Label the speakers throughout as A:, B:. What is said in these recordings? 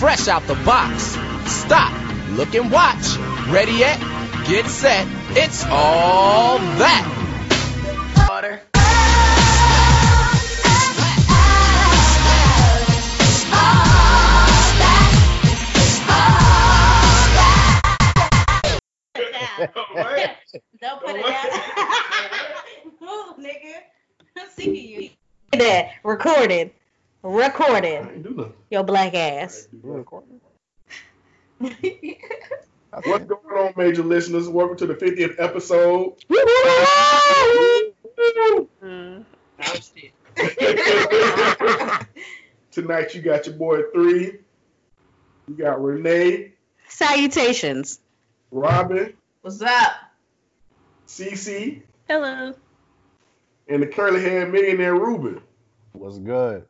A: fresh out the box. Stop, look and watch. Ready yet? Get set. It's all that. Water.
B: Don't put it down. Move, nigga. I'm sick of you. That recorded, recorded.
C: do.
B: Your black ass.
C: What's going on, major listeners? Welcome to the 50th episode.
B: Mm.
C: Tonight you got your boy three. You got Renee,
B: Salutations.
C: Robin,
D: What's up?
C: CC,
B: Hello.
C: and the curly haired millionaire Ruben.
E: What's good?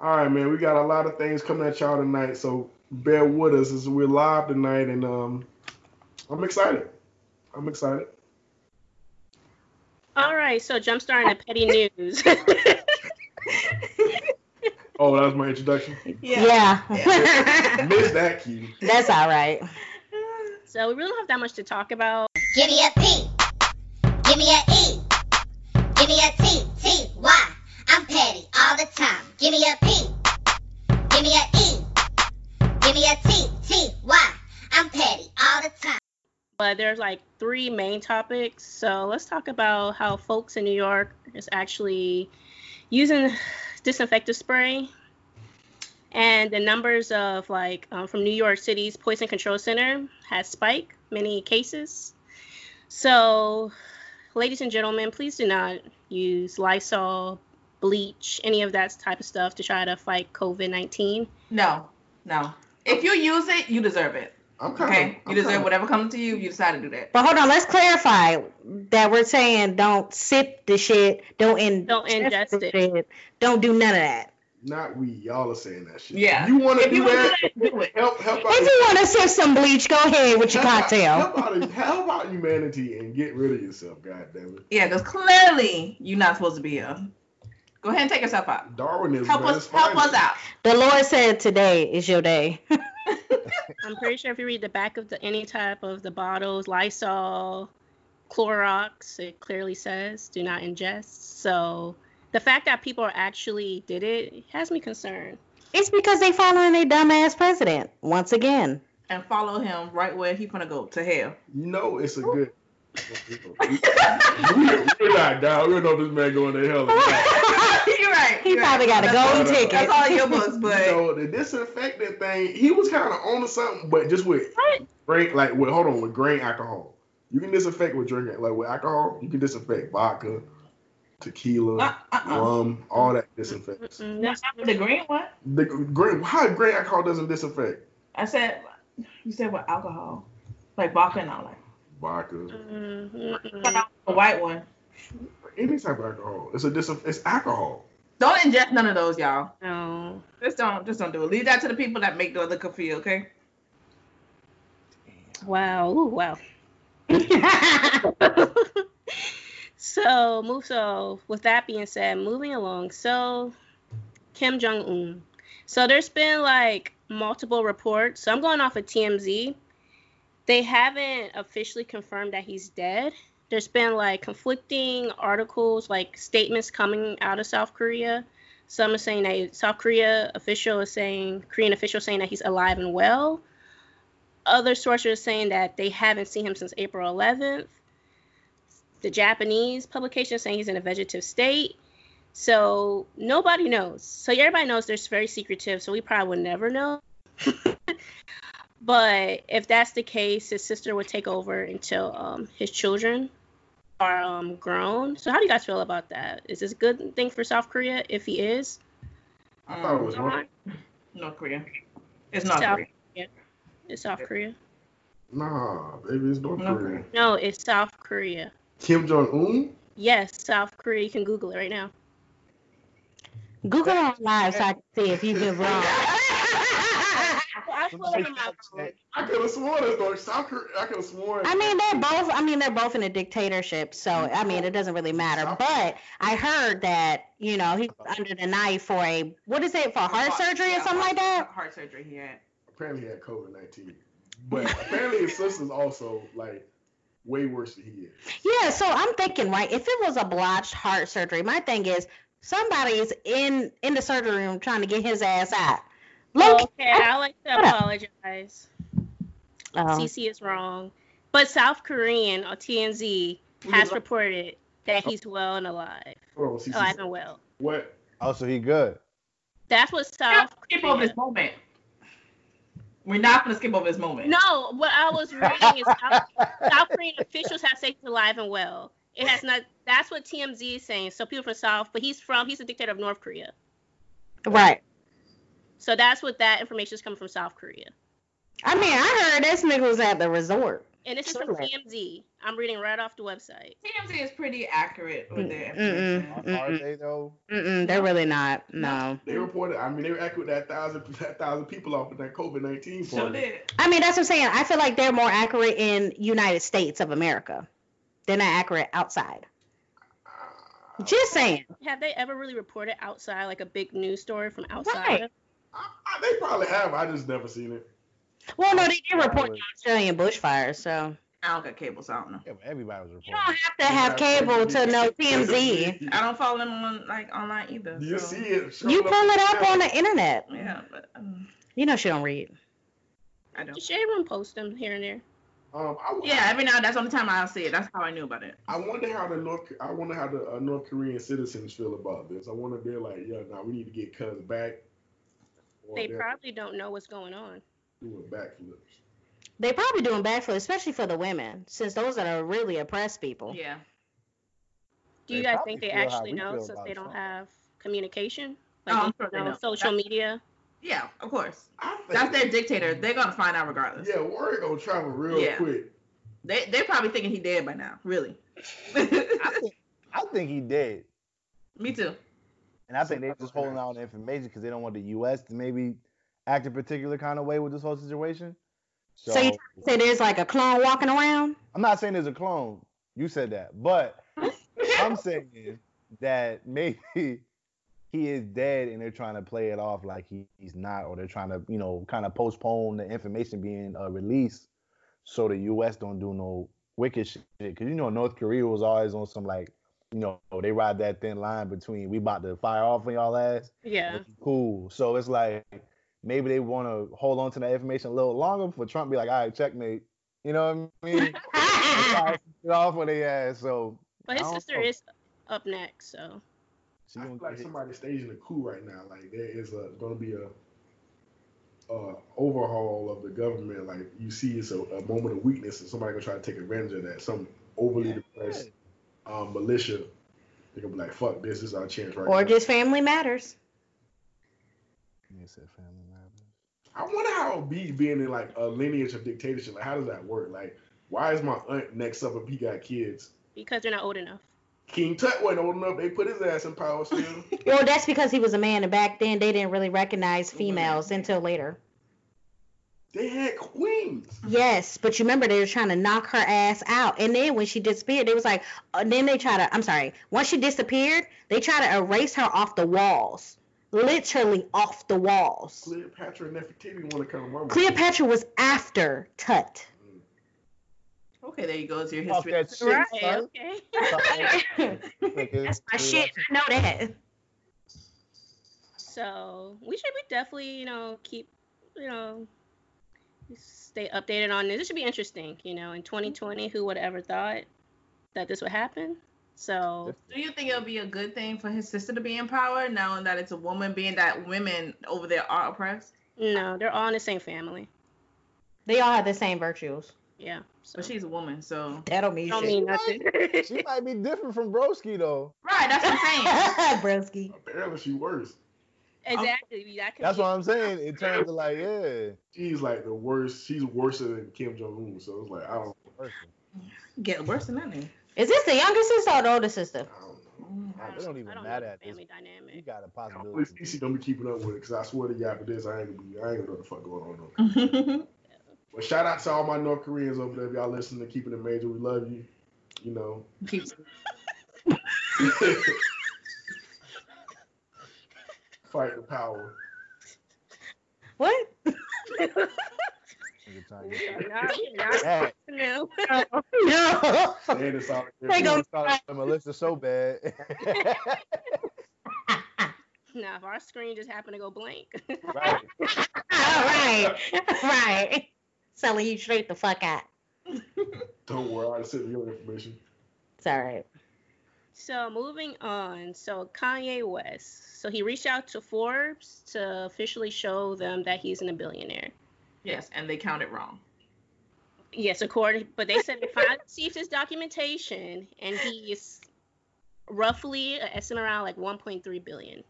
C: All right, man. We got a lot of things coming at y'all tonight, so bear with us as we're live tonight, and um, I'm excited. I'm excited.
F: All right, so jumpstarting the petty news.
C: Oh, that was my introduction.
B: Yeah.
C: Missed that key.
B: That's all right.
F: so we really don't have that much to talk about.
G: Give me a P. Give me a E. Give me a T. T. Y. I'm petty all the time. Give me a P. Give me a E. Give me a T. T. Y. I'm petty all the time.
F: But there's like three main topics. So let's talk about how folks in New York is actually using disinfectant spray. And the numbers of like um, from New York City's Poison Control Center has spiked many cases. So, ladies and gentlemen, please do not use Lysol, bleach, any of that type of stuff to try to fight COVID 19.
D: No, no. If you use it, you deserve it.
C: I'm kind
D: Okay,
C: of.
D: you deserve whatever comes to you. You decide to do that.
B: But hold on, let's clarify that we're saying don't sip the shit, don't ingest,
F: Don't ingest
B: the
F: it.
B: shit, don't do none of that.
C: Not we. Y'all are saying that shit.
D: Yeah.
C: You want to
D: If
C: do
D: you wanna
C: that?
D: do that, do it.
C: Help, help out.
B: If you want to sip some bleach, go ahead with your
C: help out-
B: cocktail.
C: Help out, help out humanity and get rid of yourself. God damn it.
D: Yeah, because clearly you're not supposed to be here. Go ahead and take yourself out.
C: Darwinism.
D: Help
C: man,
D: us, help us out.
B: The Lord said today is your day.
F: I'm pretty sure if you read the back of the any type of the bottles, Lysol, Clorox, it clearly says do not ingest. So the fact that people are actually did it has me concerned.
B: It's because they following a dumbass president once again.
D: And follow him right where he's gonna go to hell.
C: You know it's a good. We, we're not down. We don't know if this man going to hell or not.
D: you're right.
B: He
D: you're
B: probably
D: right.
B: got a
D: That's
B: golden
D: all-
B: ticket.
D: That's all your books, but
C: You know, the disinfectant thing, he was kind of on to something, but just with grain, like with hold on, with grain alcohol. You can disinfect with drinking, like with alcohol, you can disinfect vodka, tequila,
D: Uh, uh-uh.
C: rum, all that disinfects.
D: That's not the green one.
C: The grain, how grain alcohol doesn't disinfect?
D: I said, you said with alcohol, like vodka and all that.
C: Vodka,
F: mm, mm, mm.
D: White one.
C: any type of alcohol. It's a disinf- It's alcohol.
D: Don't ingest none of those, y'all.
F: No.
D: Just don't, just don't do it. Leave that to the people that make the liquor feel, okay?
F: Wow. Ooh, wow. so move so with that being said, moving along. So Kim Jong Un. So there's been like multiple reports. So I'm going off of TMZ. They haven't officially confirmed that he's dead. There's been like conflicting articles, like statements coming out of South Korea. Some are saying that South Korea official is saying Korean official saying that he's alive and well other sources are saying that they haven't seen him since April 11th. The Japanese publication is saying he's in a vegetative state. So nobody knows. So everybody knows they're very secretive. So we probably would never know. but if that's the case, his sister would take over until um, his children are um, grown. So how do you guys feel about that? Is this a good thing for South Korea if he is?
C: I thought it was
D: Um,
C: North.
D: North Korea. It's not
F: South-
D: Korea.
F: It's South Korea.
C: Nah, baby, it's North
D: North
C: Korea.
D: Korea.
F: No, it's South Korea.
C: Kim Jong Un.
F: Yes, South Korea. You can Google it right now.
B: Google it on live so I can see if you've been wrong.
F: I pulled it from my.
C: I could have sworn it's North South Korea. I could have sworn.
B: I mean, they're both. I mean, they're both in a dictatorship, so I mean, it doesn't really matter. But I heard that you know he's under the knife for a what is it for heart surgery or
D: yeah,
B: something like that.
D: Heart surgery he had.
C: apparently he had COVID nineteen, but apparently his sister's also like way worse than he is.
B: Yeah, so I'm thinking, right, if it was a blotched heart surgery, my thing is somebody's in in the surgery room trying to get his ass out. Look,
F: Okay, I like to apologize.
B: Oh.
F: CC is wrong. But South Korean or TMZ has reported that he's well and alive.
C: Hold on, CC.
F: Alive and well.
C: What?
E: Oh, so he good.
F: That's what South
D: gonna skip over this moment. We're not gonna skip over this moment.
F: No, what I was reading is South, South Korean officials have said he's alive and well. It has not. That's what TMZ is saying. So people from South, but he's from. He's a dictator of North Korea.
B: Right.
F: So that's what that information is coming from South Korea.
B: I mean, I heard this nigga was at the resort.
F: And this is from
B: Sure.
F: TMZ. I'm reading right off the website.
D: TMZ is pretty accurate with mm, their
B: Mm-mm.
D: information.
E: Are they though?
B: Mm-mm, they're really not. No.
C: They reported. I mean, they were accurate that thousand that thousand people off of that COVID nineteen
D: So did.
B: I mean, that's what I'm saying. I feel like they're more accurate in United States of America. They're not accurate outside. Just saying.
F: Have they ever really reported outside, like a big news story from outside?
B: Right.
F: Of-
C: I, I, they probably have. I just never seen it.
B: Well, no, they did report the Australian bushfires, so
D: I don't got cable, so I don't know.
E: Yeah, but everybody was reporting.
B: you
E: reporting.
B: don't have to have cable to know TMZ.
D: I don't follow them on like online either.
C: Do you
D: so-
C: see it? showing
B: You pull it up on the internet.
D: Yeah, but um,
B: You know she don't read.
D: I don't.
F: The Shade Room post them here and there.
C: Um, I,
D: Yeah, every now that's the only time I'll see it. That's how I knew about it.
C: I wonder how the North. I wonder how the uh, North Korean citizens feel about this. I wonder if they're like, yeah, now we need to get cuz back. Or
F: They
C: they're
F: probably don't know what's going on.
C: doing backflips.
B: They probably doing backflips, especially for the women, since those that are really oppressed people.
D: Yeah.
F: Do you
E: They
F: guys think they actually know
E: feel
F: since they don't
E: Trump.
F: have communication?
D: Oh,
F: Like
D: I'm
F: they
D: sure they
F: know
D: know.
F: social
D: That-
F: media.
D: Yeah, of course. That's their dictator. They're gonna find out regardless.
C: Yeah, word gonna travel real
D: Yeah.
C: quick.
D: They they're probably thinking he dead by now. Really.
E: I think, I think he did.
D: Me too.
E: And I think they're just holding out information because they don't want the U.S. to maybe act a particular kind of way with this whole situation. So,
B: So you say there's like a clone walking around?
E: I'm not saying there's a clone. You said that, but I'm saying that maybe he is dead and they're trying to play it off like he, he's not, or they're trying to, you know, kind of postpone the information being uh, released so the U.S. don't do no wicked shit. Because you know North Korea was always on some like, you know, they ride that thin line between we about to fire off on y'all ass.
F: Yeah.
E: Cool. So it's like maybe they want to hold on to that information a little longer for Trump be like, all right, checkmate. You know what I mean? Fire some shit off on their ass. So
F: But his sister
E: know.
F: is up next, so
E: she
C: I feel like
E: get hit.
C: somebody's staging a coup right now. Like there is a gonna be a uh, overhaul of the government. Like you see, it's a, a moment of weakness, and somebody gonna try to take advantage of that. Some overly depressed um, militia. they're gonna be like, "Fuck this! This is our chance right
B: Or
C: now."
B: just family matters.
E: You said family matters.
C: I wonder how it'll be being in like a lineage of dictatorship. Like, how does that work? Like, why is my aunt next up if he got kids?
F: because they're not old enough.
C: King Tut wasn't old enough. They put his ass in power still.
B: Well, that's because he was a man, and back then they didn't really recognize females until later.
C: They had queens.
B: Yes, but you remember they were trying to knock her ass out, and then when she disappeared, they was like, uh, then they try to. I'm sorry. Once she disappeared, they try to erase her off the walls, literally off the walls.
C: Cleopatra and Nefertiti want to come. Mama.
B: Cleopatra was after Tut.
D: Okay, there you go. It's your history.
E: that shit,
F: Right,
E: son.
F: okay.
B: That's my shit. I know that.
F: So we should be definitely, you know, keep, you know, stay updated on this. This should be interesting, you know, in 2020, mm-hmm. who would have ever thought that this would happen? So
D: Do you think it'll be a good thing for his sister to be in power, knowing that it's a woman, being that women over there are oppressed?
F: no, they're all in the same family.
B: They all have the same virtues.
F: Yeah. So
D: But she's a woman, so
B: That don't mean
F: don't
B: shit.
F: mean nothing.
E: She might be different from Broski though.
D: right. That's what I'm saying.
B: Broski.
C: Apparently, she worse.
F: Exactly. That could
E: That's
F: be-
E: what I'm saying. In terms of like, yeah.
C: She's like the worst. She's worse than Kim Jong Un. So it's like I don't.
D: Get worse than that name.
B: Is this the younger sister or the older sister?
C: I don't know.
E: Mm, they don't even
F: I don't
E: matter
F: know
E: at
F: the
E: this.
F: family
E: You got a
C: Hopefully,
E: possibility.
C: CC don't be keeping up with it because I swear to you, after this, I ain't gonna be. I ain't gonna know what the fuck going on. Though. But shout out to all my North Koreans over there. If y'all listening to Keeping It Major, we love you. You know.
D: Keeps
C: Fight the power.
B: What?
E: Nigga trying to get
F: Nah, nah,
E: that.
F: no.
B: no.
C: And it's all
B: They gon-
E: Start Melissa so bad.
F: now, if our screen just happened to go blank.
E: right.
B: All right. Right. Selling you straight the fuck out.
C: Don't worry, I sent you your information.
B: It's all right.
F: So moving on. So Kanye West. So he reached out to Forbes to officially show them that he's a billionaire.
D: Yes, and they counted wrong.
F: Yes, according, but they said they finally received his documentation, and he's roughly an estimate around like 1.3 billion.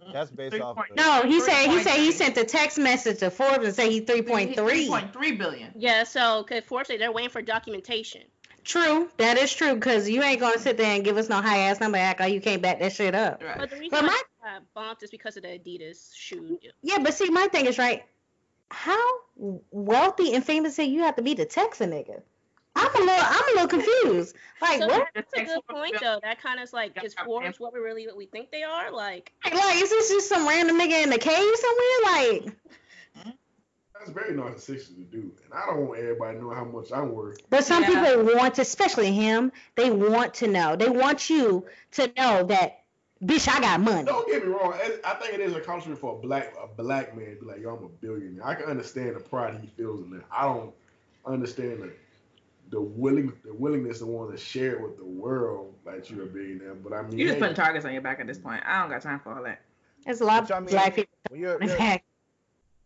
F: Mm-hmm.
E: That's based off
D: Three
E: the-
B: No, he said he said he sent a text message to Forbes and said he's three point three.
D: 3.3 billion.
F: Yeah, so cause Forbes say they're waiting for documentation.
B: True, that is true. Cause you ain't gonna sit there and give us no high ass number act like you can't back that shit up.
D: Right.
F: But the reason
B: But my-
F: I got bumped is because of the Adidas shoe.
B: Yeah, but see, my thing is right. How wealthy and famous say you have to be to text a nigga? I'm a little, I'm a little confused. Like
F: So
B: what?
F: that's a good point though. That kind of like
D: Yeah,
F: is. Forbes what we really what we think they are. Like
B: Like, is this just some random nigga in the cave somewhere? Like, hmm?
C: That's very narcissistic to do, and I don't want everybody to know how much I'm worth.
B: but some
D: Yeah.
B: people want to, especially him. They want to know. They want you to know that, bitch, I got money.
C: Don't get me wrong. I I think it is a accomplishment for a black a black man to be like, yo, I'm a billionaire. I can understand the pride he feels in that. I don't understand the the willing the willingness to want to share it with the world that you're a billionaire. But I mean,
D: you're just
C: hey,
D: putting targets on your back at this point. I don't got time for all that.
B: There's a lot
E: Which I
B: of
E: mean,
B: black people.
E: When you're,
B: in
E: you're-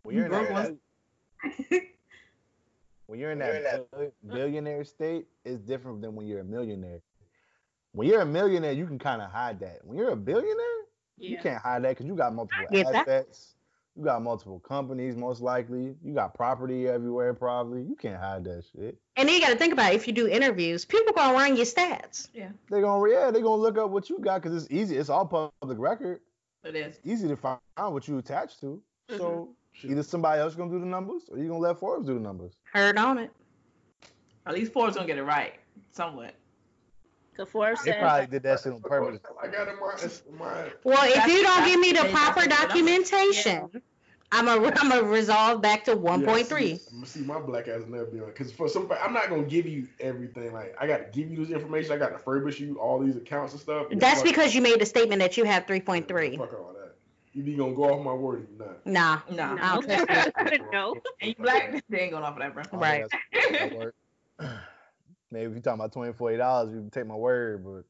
E: when you're in that,
D: ones.
E: When you're in that bill- billionaire state, it's different than when you're a millionaire. When you're a millionaire, you can kind of hide that. When you're a billionaire, you can't hide that because you got multiple
B: get that.
E: assets. You got multiple companies, most likely. You got property everywhere, probably. You can't hide that shit.
B: And then you got to think about it. if you do interviews, people gonna run your stats. Yeah.
E: They're gonna, yeah, they're gonna look up what you got because it's easy. It's all public record.
D: It is.
E: It's easy to find what you attached to. So mm-hmm.
C: Shit.
E: either somebody else gonna do the numbers, or you gonna let Forbes do the numbers.
B: Heard on it.
D: At least Forbes gonna get it right somewhat.
F: Cause Forbes
E: They
F: said
E: probably did that shit on purpose.
C: I got in my, my
B: Well, if you don't give me the proper
D: that's-
B: documentation, I'm a I'm a resolve back to 1.3.
C: Yeah, see, see, my black ass never be on because for some, I'm not gonna give you everything. Like I got to give you this information. I got to furbish you all these accounts and stuff.
B: That's because you made a statement that you have 3.3.
C: Fuck all that. You be gonna go off my word or you not?
B: Nah.
D: No.
B: I don't trust
F: no.
D: And you black, they ain't going off of that, bro.
E: Oh,
B: Right.
E: that's- Maybe if you're talking about twenty four dollars, you can take my word, but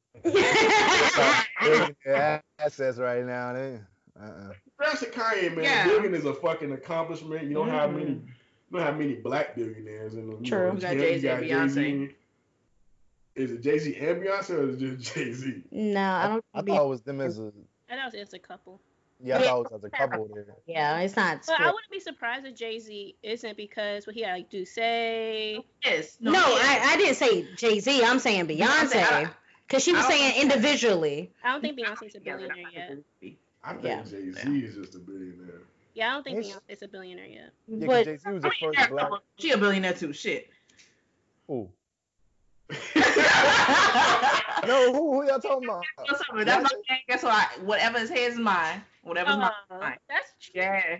E: yeah, assets right now. They, uh-uh.
C: Especially Kanye, man.
D: Yeah.
C: Billion is a fucking accomplishment. You don't have
B: Mhm.
C: many. You don't have many black billionaires in the. You
B: True.
C: Know,
D: You got Jay-Z and
C: Jay-Z.
D: Beyonce.
C: Is it Jay Z and Beyonce or is it just Jay Z?
B: no, I don't.
E: I
B: be-
E: thought it was them as a
F: And that was it's a couple.
E: Yeah. I thought it was as a couple there.
B: yeah, it's not.
F: But I wouldn't be surprised if Jay Z isn't because what he had like do say.
D: Yes.
B: No,
D: he is.
B: I, I didn't say Jay Z. I'm saying
D: Beyonce,
B: Beyonce. Because she was saying individually.
F: I don't think Beyonce's a billionaire yet.
C: I think
B: Yeah.
C: Jay Z is just a billionaire.
F: Yeah, I don't think
E: Yes.
F: Beyonce's a billionaire yet.
E: Yeah,
B: But
E: Jay Z was
D: I
E: the
D: mean,
E: first
D: yeah,
E: black.
D: She a billionaire too. Shit.
E: Who? No, who, who y'all talking about?
D: That's my thing. Guess what? Whatever is his mine. Whatever's
F: Uh,
D: mine.
F: that's true.
D: Yeah.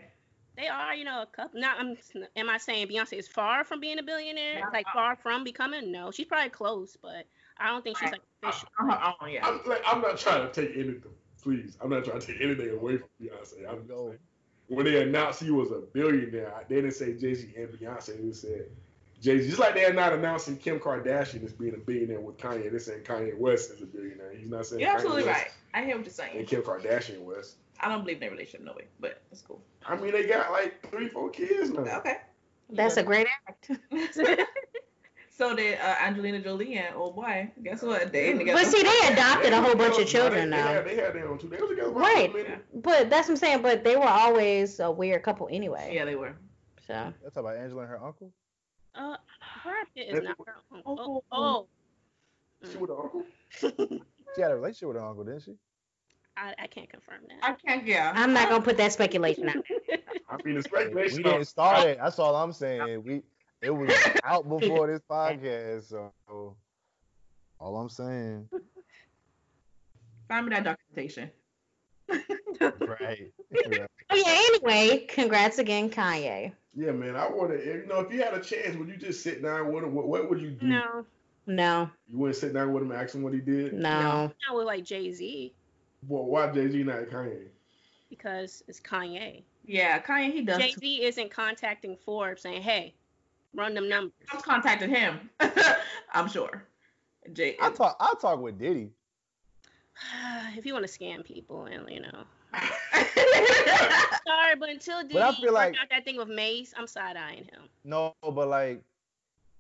F: They are, you know, a couple. Not, I'm, am I saying Beyonce is far from being a billionaire?
D: No.
F: Like far from becoming? No, she's probably close, but I don't think she's like official.
D: Uh-huh, uh-huh, yeah.
C: I'm, like, I'm not trying to take anything. Please, I'm not trying to take anything away from Beyonce. I'm
E: Go.
C: just saying, when they announced he was a billionaire, they didn't say Jay Z and Beyonce. They said Jay Z. Just like they're not announcing Kim Kardashian as being a billionaire with Kanye. They're saying Kanye West is a billionaire. He's not saying
D: You're
C: Kanye
D: absolutely
C: West
D: right. I hear what you're
C: And
D: saying.
C: Kim Kardashian West.
D: I don't believe in their relationship, no way, but it's cool.
C: I mean, they got like three, four kids now.
D: Okay.
B: that's a great act.
D: so did uh, Angelina Jolie and old boy. Guess what? They ain't together.
B: But see, they adopted a whole bunch of children
C: they, They
B: now.
C: had, they had their own two. They was together for
B: Right.
C: a minute.
B: But that's what I'm saying. But they were always a weird couple anyway.
D: Yeah, they were.
B: So
E: That's about Angela and her uncle.
F: Uh, Brad Pitt is not her uncle.
D: Oh.
F: Oh.
C: She with the uncle.
E: She had a relationship with her uncle, didn't she?
F: I, I can't confirm that.
D: I can't yeah.
B: I'm not gonna put that speculation out.
C: I mean, the speculation.
E: We
C: speculation.
E: didn't start it. That's all I'm saying. We it was out before this podcast, so all I'm saying.
D: Find me that documentation.
E: right. right.
B: Oh yeah. Anyway, congrats again, Kanye.
C: Yeah, man. I want to. You know, if you had a chance, would you just sit down with him? What, what would you do?
F: No,
B: No,
C: You wouldn't sit down with him and ask him what he did.
B: no.
F: not with like Jay Z
C: Well, why Jay Z not Kanye?
F: because it's Kanye.
D: Yeah, Kanye, he does.
F: Jay Z isn't contacting Forbes saying, "Hey, run them numbers."
D: I've contacted him. I'm sure. Jay.
E: I uh, talk. I talk with Diddy.
F: if you want to scam people and you know, sorry, but until Diddy
E: But I feel like-
F: out that thing with Mase, I'm side eyeing him.
E: No, but like,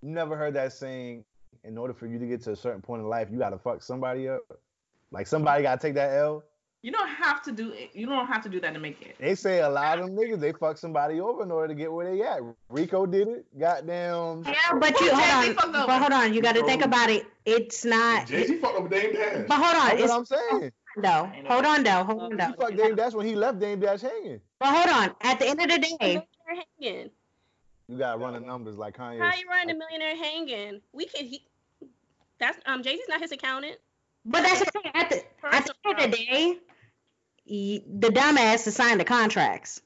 E: you never heard that saying. In order for you to get to a certain point in life, you gotta fuck somebody up. Like somebody gotta take that L.
D: you don't have to do it. You don't have to do that to make it.
E: They say a lot of them niggas they fuck somebody over in order to get where they at. Rico did it. Goddamn.
B: Yeah, but you
D: Jay-Z
B: hold on. But hold on. You got to think about it. It's not.
C: Jay Z fucked up Dame Dash.
B: But hold on.
E: That's
B: It's
E: what I'm saying.
B: Though. Hold on, though. Hold on,
E: He
B: though.
E: fucked Dame Dash when he left Dame Dash hanging.
B: But hold on. At the end of the day,
F: Millionaire hanging.
E: You got running numbers like Kanye.
F: How you running a millionaire hanging? We can. He, that's um Jay Z's not his accountant.
B: but that's the thing. At the at the end of the day, y- the dumbass assigned the contracts.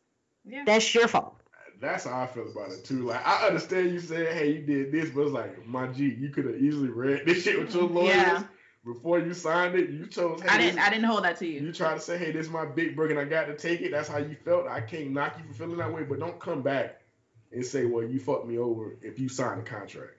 D: Yeah.
B: That's your fault.
C: That's how I feel about it too. Like I understand you saying, "Hey, you did this," but it's like, my G, you could have easily read this shit with your lawyers
D: Yeah.
C: Before you signed it. You chose. Hey,
D: I didn't. I didn't hold that to
C: You
D: you.
C: try to say, "Hey, this is my big break, and I got to take it." That's how you felt. I can't knock you for feeling that way, but don't come back and say, "Well, you fucked me over if you signed a contract."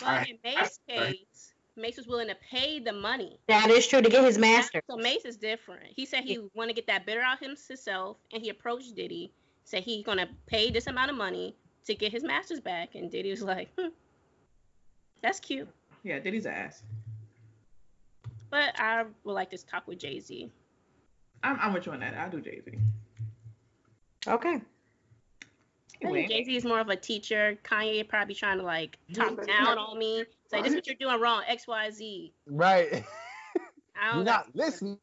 F: But
C: I-
F: in Mase's
C: I-
F: case, Mase was willing to pay the money.
B: That is true to get his master.
F: So Mase is different. He said he want to get that bitter out himself, and he approached Diddy, said he's gonna pay this amount of money to get his masters back, and Diddy was like, hmm, "That's cute."
D: Yeah, Diddy's ass.
F: But I would like to talk with Jay Z.
D: I'm, I'm with you on that. I'll do Jay Z.
B: Okay.
F: I think Jay Z is more of a teacher. Kanye probably trying to like talk down on me. Say this is what you're doing wrong. X Y Z.
E: Right.
F: I
E: You're
F: don't
E: not
F: know.
E: listening.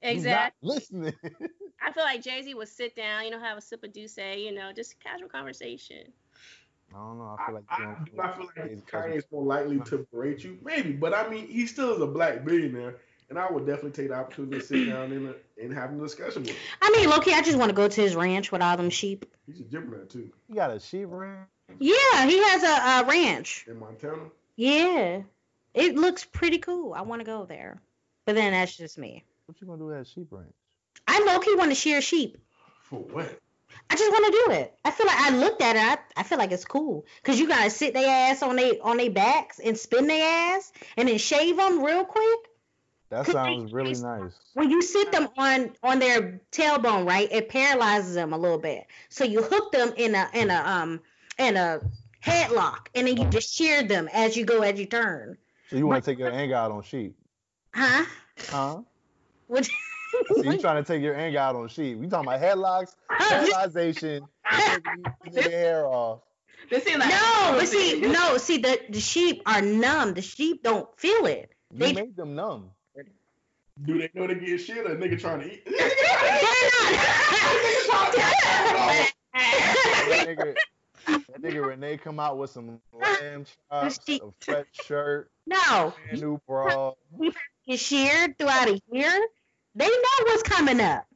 F: Exactly.
E: Not listening.
F: I feel like Jay Z would sit down, you know, have a sip of D'Ussé, you know, just casual conversation.
E: I don't know. I
C: I,
E: feel like
C: I,
E: you don't-
C: do not feel like
E: Jay-Z.
C: Kanye's more likely to berate you, maybe, but I mean, he still is a black billionaire, and I would definitely take the opportunity to sit down and, and have a discussion with him.
B: I mean, Loki, I just want to go to his ranch with all them sheep.
C: He's a gym too
E: He got a sheep ranch?
B: Yeah, he has a, a ranch.
C: in Montana.
B: Yeah, it looks pretty cool. I want to go there, but then that's just me.
E: What you gonna do with that sheep ranch?
B: I low key want to shear sheep.
C: For what?
B: I just want to do it. I feel like I looked at it. I, I feel like it's cool because you gotta sit their ass on they on their backs and spin their ass and then shave them real quick.
E: That sounds
B: they-
E: really nice.
B: When you sit them on on their tailbone, right, it paralyzes them a little bit. So you hook them in a in a um in a headlock, and then you just shear them as you go as you turn.
E: So you want to take your anger out on sheep?
B: Huh?
E: Huh?
B: What?
E: So you trying to take your anger out on sheep? We talking about headlocks, paralyzation, taking their hair off.
D: This seems like
B: no, but see, no, see the the sheep are numb. The sheep don't feel it.
E: You
B: They-
E: made them numb.
C: Do they know they get shit a nigga trying to eat?
E: That nigga, that nigga Renee come out with some lamb chops, a fresh shirt,
B: no,
E: brand new bra.
B: get sheared throughout a year. They know what's coming up.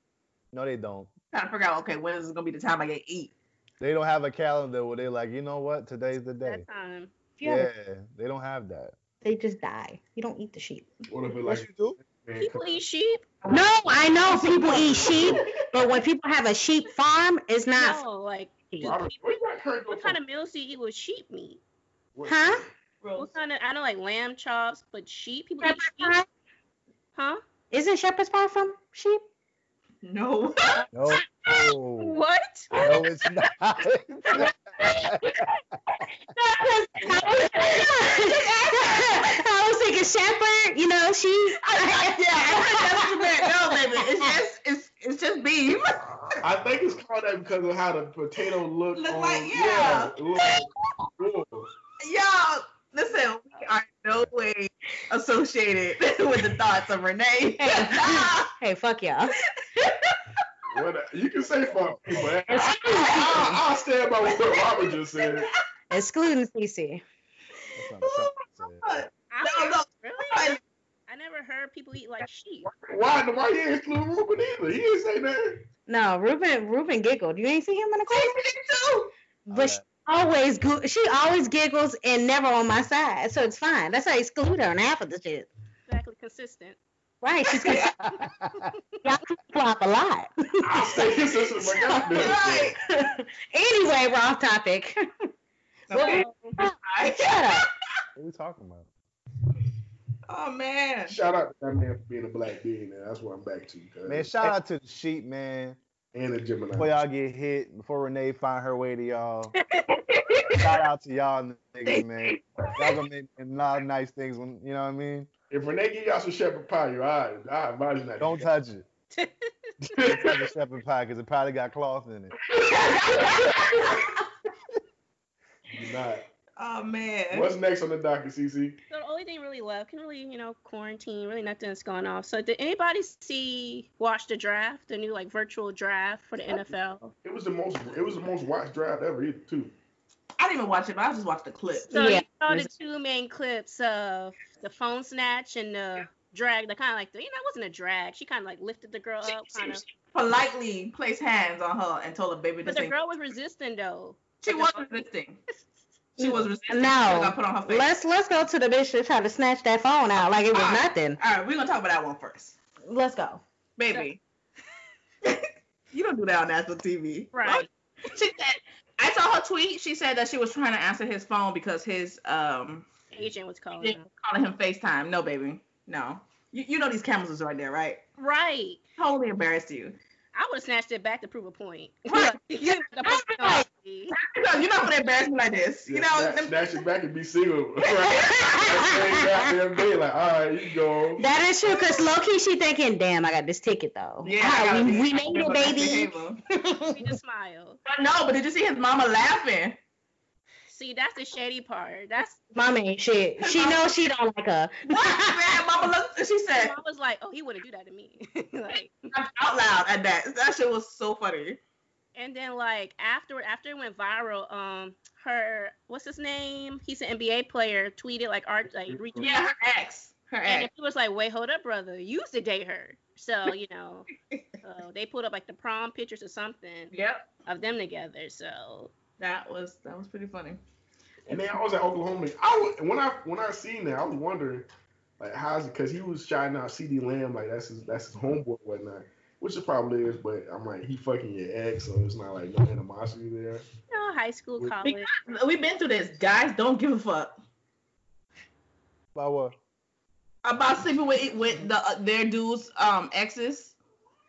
E: No, they don't.
D: trying to figure out, okay, when is it gonna be the time I get eat?
E: They don't have a calendar where they're like, you know what, today's the day.
F: That time.
B: Yeah.
E: Yeah, they don't have that.
B: They just die. You don't eat the sheep.
C: What if it like
E: you do.
F: People eat sheep?
B: No, I know people eat sheep, but when people have a sheep farm, it's not.
F: No, like
C: Robert,
F: people,
C: where you got Kurt go
F: what kind of meals do you eat with sheep meat?
C: What-
B: Huh?
F: What kind of I know like lamb chops, but sheep people eat sheep, huh?
B: Isn't shepherd's pie from sheep?
D: No.
E: No,
F: What?
E: no, it's not.
B: I was thinking shepherd, you know, sheep.
D: yeah, I think that's what you meant. No, baby, it's just it's it's just beef.
C: I think it's called that because of how the potato look.
D: Look
C: on,
D: like- yeah.
C: Look, look.
D: Y'all, listen, we are no way associated with the thoughts of Renee.
B: hey, fuck y'all.
C: What, you can say fuck me, but I, I, I'll stand by what Robert just said.
B: Excluding CC.
E: That's not what Trump said.
F: I
D: No, no,
F: really?
D: I-
F: I never heard people eat like sheep.
C: Why? Why he ain't exclude Ruben either? He didn't say nothing.
B: No, Ruben Ruben giggled. You ain't see him in the corner?
D: too.
B: But she always go- she always giggles and never on my side, so it's fine. That's why I exclude her on half of the shit.
F: Exactly consistent.
B: Right? She's y'all flop a lot.
C: I'll say his sister, my goddamn.
D: Right.
B: anyway, we're off topic.
D: Okay.
B: Shut up.
E: What are we talking about?
D: Oh man.
C: Shout out to that man for being a black billionaire. That's what I'm back to. cuz.
E: Man, shout out to the sheep, man.
C: And a Gemini.
E: Before y'all get hit, before Renee find her way to y'all. shout out to y'all niggas, man. Y'all gonna make a lot of nice things when you know what I mean.
C: If Renee give y'all some shepherd pie, you all right. I advise you not. to
E: Don't
C: get
E: touch it. Don't touch the shepherd pie because it probably got cloth in it.
C: Do not.
D: Oh man.
C: What's next on the docket, CC?
F: So the only thing really left, can really, you know, quarantine, really nothing's going off. So did anybody see watch the draft, the new like virtual draft for the NFL?
C: It was the most. It was the most watched draft ever, either, too.
D: I didn't even watch it, but I just watched the clip.
F: So
B: Yeah.
F: you saw the two main clips of the phone snatch and the drag. The kind of like the, you know, it wasn't a drag. She kind of like lifted the girl
D: She,
F: up, kind of.
D: politely placed hands on her and told her baby
F: But the girl was resisting though.
D: She was resisting. She was resisting.
B: No.
D: She put on her face.
B: Let's let's go to the bitch that tried to snatch that phone out like it was
D: Ah.
B: nothing.
D: All right, we're gonna talk about that one first,
B: Let's go.
D: baby. you don't do that on national TV,
F: Right.
D: She said, I saw her tweet. She said that she was trying to answer his phone because his um
F: Agent was calling
D: agent
F: her.
D: calling him FaceTime. No, baby, no. You, you know these cameras is right there, right?
F: Right.
D: Totally embarrassed you.
F: I would have snatched it back to prove a point.
D: Right.
F: You know, the person
D: Right.
F: see.
D: Because you're not gonna embarrass me like this. You
C: Yeah,
D: know,
C: snatch, snatch it back and be single. Right? That day, like, all right, you go.
B: That is true, cause low key she thinking, damn, I got this ticket though.
D: yeah,
B: Ah, we, we made it, baby.
F: She just smiled.
D: But no, but did you see his mama laughing?
F: See, that's the shady part. That's
B: mommy ain't shit. She knows she don't like her.
D: What? Man, mama looked. She said
F: I was like, oh, he wouldn't do that to me. like,
D: out loud at that. That shit was so funny.
F: and then like after after it went viral, um, her what's his name? He's an NBA player. Tweeted like art like retweeted.
D: Yeah, her ex. Her
F: And
D: ex.
F: he was like, wait, hold up, brother. You used to date her. So, you know, uh, they put up like the prom pictures or something
D: Yep.
F: of them together. So,
D: That was that was pretty funny.
C: And then I was at Oklahoma. I was, when I when I seen that, I was wondering like how's it because he was shouting out CeeDee Lamb like that's his that's his homeboy whatnot, which it probably is. But I'm like he fucking your ex, so it's not like no animosity there.
F: No high school,
C: We-
F: college.
D: We've been through this. Guys don't give a fuck
E: About what?
D: about sleeping with with the uh, their dudes um exes,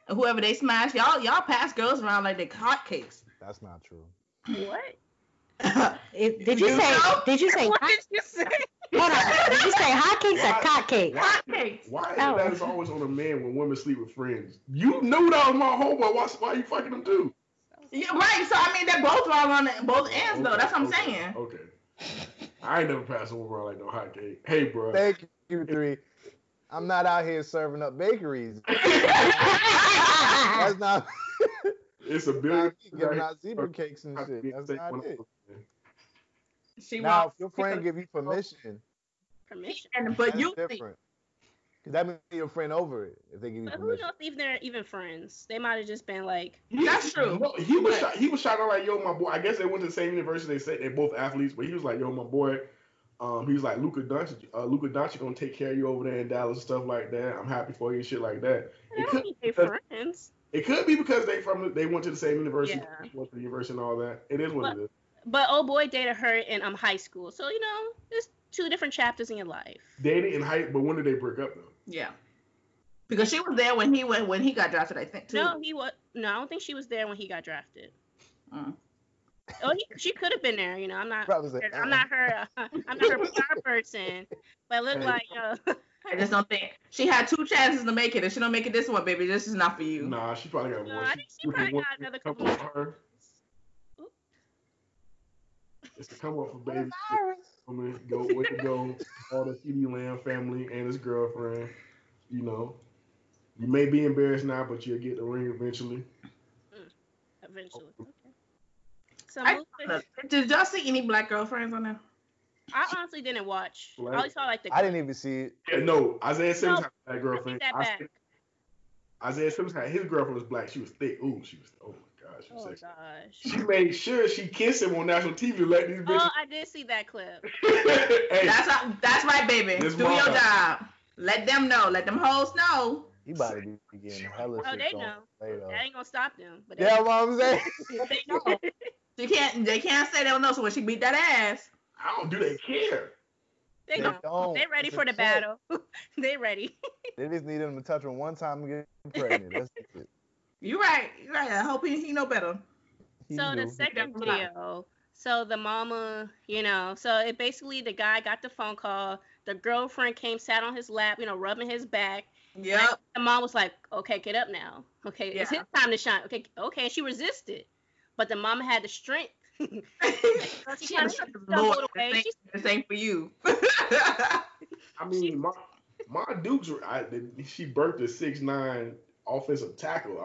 D: whoever they smash. Y'all y'all pass girls around like they hotcakes.
E: That's not true.
F: What?
B: If- did you,
D: You
B: say?
D: know?
B: Did you say?
F: What
B: hot-
F: did you say?
B: Hold on. Did you say hotcakes or cupcakes?
D: hotcakes.
C: Why is
B: Oh.
C: it that it's always on a man when women sleep with friends? You knew that was my homeboy. Why, why you fucking him too?
D: Yeah, right. So I mean, they're both wrong on the- both ends though. That's what I'm
C: okay,
D: saying.
C: Okay. I ain't never passed over woman around like no hot cake. Hey, bro.
E: Thank you, three. I'm not out here serving up bakeries. That's not.
C: It's a
E: not
C: billion.
E: me giving out zebra cakes and shit. That's
C: safe
E: not it.
C: I'm-
D: She
E: Now, if your friend give you permission,
F: Permission.
D: and but
E: that's
D: you
E: different. Cause that means your friend over it if they give you
F: But who
E: permission.
F: knows if they're even friends? They might have just been like,
D: That's true.
C: No, he was
D: But-
C: shot, he was shouting out like, "Yo, my boy." I guess they went to the same university. They said they're both athletes, but he was like, "Yo, my boy." Um, he was like, "Luka Doncic, uh, Luka Doncic gonna take care of you over there in Dallas and stuff like that. I'm happy for you and shit like that."
F: I
C: could,
F: think they
C: because-
F: friends.
C: It could be because they from they went to the same university,
F: Yeah.
C: went to the university and all that. It is what it is.
F: But oh boy dated her in um high school. So, you know, there's two different chapters in your life.
C: Dated in high, but when did they break up though?
D: Yeah. Because she was there when he went when he got drafted, I think too.
F: No, he was no, I don't think she was there when he got drafted.
D: Mm.
F: Oh, he, she could have been there. You know, I'm not.
E: Probably
F: I'm not her. Uh, I'm not her PR person. But it looked like uh,
D: I just don't think she had two chances to make it. If she don't make it this one, baby, this is not for you.
C: Nah, she probably got
F: No,
C: one.
F: I think she
C: with the
F: probably got another
C: come
F: couple
C: of her.
F: Oop.
C: It's to come up for baby. Woman, go way to go, all the CeeDee Lamb family and his girlfriend. You know, you may be embarrassed now, but you'll get the ring eventually.
F: Mm, eventually. Oh. Okay. So
D: I, did y'all see any black girlfriends on there?
F: I honestly didn't watch. I only saw like the.
E: I didn't even see it.
C: Yeah, no, Isaiah Simmons
F: No,
C: had a black
F: Take
C: girlfriend.
F: that
C: I
F: back.
C: said- Isaiah Simmons had his girlfriend was black. She was thick. Ooh, she was. Oh my god, she was
F: Oh
C: sexy.
F: gosh.
C: She made sure she kissed him on national TV to let these bitches.
F: Oh, I did see that clip.
C: hey,
D: That's how, that's right, baby. Do your
C: mother-
D: job. Let them know. Let them hoes know.
E: He about to be getting hella
F: Oh,
E: shit
F: they
E: going
F: know.
E: later.
F: That ain't gonna stop them. But they,
E: Yeah, what I'm saying.
F: they know.
D: They can't. They can't say they don't know. So when she beat that ass,
C: I don't do they care.
F: They,
E: They
F: know.
E: don't.
F: They ready
E: It's
F: for the
E: check.
F: battle. they ready.
E: They just need him to touch her one time and get pregnant. That's it.
D: you right. You're right. I hope he, he know better.
E: He
F: so the second
D: Definitely.
F: video, so the mama, you know, so it basically the guy got the phone call. The girlfriend came, sat on his lap, you know, rubbing his back.
D: Yeah.
F: The mom was like, "Okay, get up now. Okay, it's his time to shine. Okay, okay." And she resisted, but the mama had the strength. She
D: She
F: kinda stumbled
D: Lord,
F: away.
D: this
F: She-
D: ain't, this for you.
C: I mean, my my Dukes. I, she birthed a six nine offensive tackle.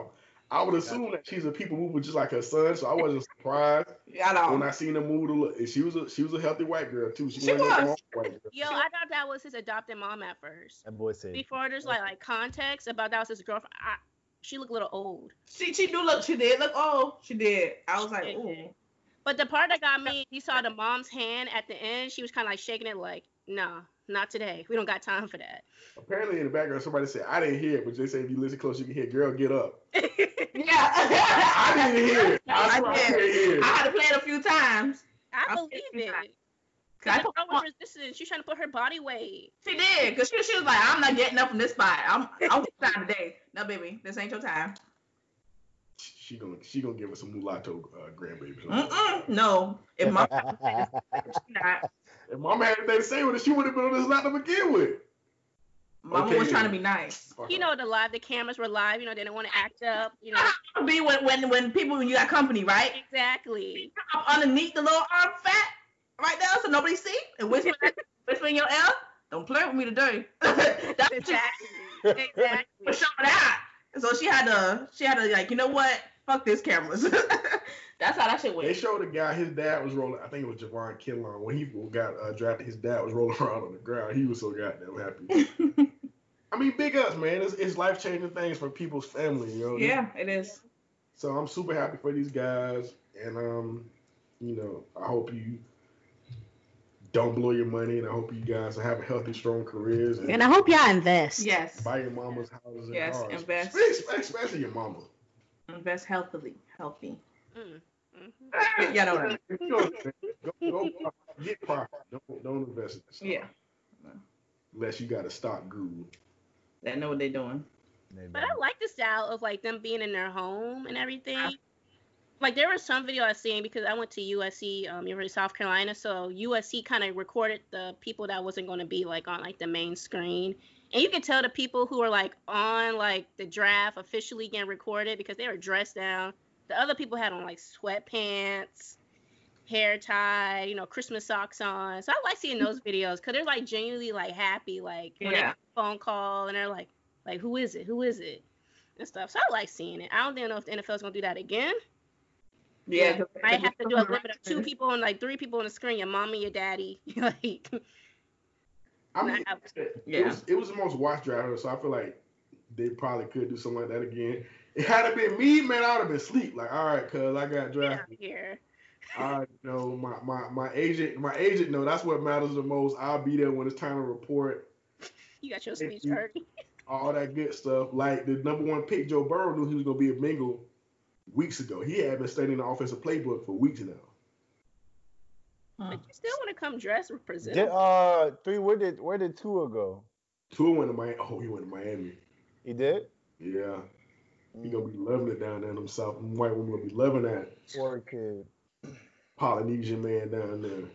C: I, I would assume that she's a people mover just like her son, so I wasn't surprised
D: I
C: when. I seen her move. To look. and She was a she was a healthy white girl too. She,
D: She
C: wasn't no
D: was.
C: small white girl.
F: Yo, I thought that was his adopted mom at first.
E: That boy said.
F: Before there's like like context about that was his girlfriend. I, she looked a little old.
D: She she do look. She did look. Oh, she did. I was like,
F: She
D: ooh.
F: Did. But the part that got me, you saw the mom's hand at the end. She was kind of like shaking it, like, "Nah, not today. We don't got time for that."
C: Apparently, in the background, somebody said I didn't hear it, but they say if you listen close, you can hear "Girl, get up."
D: Yeah.
C: I didn't hear it. I,
D: I
C: swear I
D: did.
C: didn't hear
D: I had to play it a few times.
F: I
D: I
F: believe it.
D: that.
F: Cause
D: I
F: the
D: put
F: girl was resisting. She's trying to put her body weight.
D: She did, cause she, she was like, I'm not getting up from this spot. I'm I'm time today. No, baby, this ain't your time.
C: She gonna she gonna give us some mulatto uh, grandbabies.
D: Mm-mm, no. If my not,
C: If mama had anything to say with it, she would have been on this line to begin with.
D: mama
C: Okay,
D: was trying to be nice.
C: Fuck
F: You know, the live, the cameras were live. You know, they didn't want to act up. You know,
D: Be when when when people when you got company, right?
F: exactly.
D: Up underneath the little arm fat right there, so nobody see, and whisper whisper in your ear. Don't play with me today. That's
F: Exactly. Exactly.
D: for showing that. So she had to she had to like, you know what? Fuck this cameras. That's how that shit
C: They showed a guy, his dad was rolling. I think it was Javon Kinlaw. When he got uh, drafted, his dad was rolling around on the ground. He was so goddamn happy. I mean, big ups, man. It's, it's life changing things for people's family, you know.
D: yeah, it is.
C: So I'm super happy for these guys, and um, you know, I hope you don't blow your money, and I hope you guys have a healthy, strong careers, and,
B: And I hope y'all invest.
D: Yes.
C: buy your mama's houses and
D: Yes,
C: cars.
D: invest.
C: Especially, especially your mama.
D: Invest healthily. Healthy.
F: Mm. Mhm.
D: Yeah, no, no.
C: go, go, go get profit. Don't don't invest in this. stuff.
D: Yeah.
C: Unless you got a stock guru.
D: They know what they're doing.
F: But I like the style of like them being in their home and everything. Like there was some video I seen because I went to USC, um, University of South Carolina, so USC kind of recorded the people that wasn't going to be like on like the main screen, and you could tell the people who were like on like the draft officially getting recorded because they were dressed down. The other people had on like sweatpants, hair tied, you know, Christmas socks on. So I like seeing those videos because they're like genuinely like happy, like when they get a phone call and they're like, like who is it? Who is it? And stuff. So I like seeing it. I don't even know if the NFL's gonna do that again.
D: Yeah. 'cause-
F: Might have to do a limit of two people and like three people on the screen, your mom and your daddy. like
C: I mean,
F: Nah,
C: it,
D: Yeah.
C: was it was the most watched driver, so I feel like they probably could do something like that again. It had to been me, man. I'd have been asleep. Like, all right, cuz I got
F: get
C: drafted.
F: here.
C: I know my, my my agent, my agent know that's what matters the most. I'll be there when it's time to report
F: You got your speech
C: you.
F: heard.
C: all that good stuff. Like the number one pick, Joe Burrow knew he was gonna be a Bengal weeks ago. He had been studying the offensive playbook for weeks now.
F: But you still want to come dressed with
E: Did, uh, three. Where did where did Tua go?
C: Tua went to Miami. Oh, he went to Miami.
E: He did.
C: Yeah, he gonna be loving it down there in them South. White women gonna be loving that
E: Poor kid.
C: Polynesian man down there.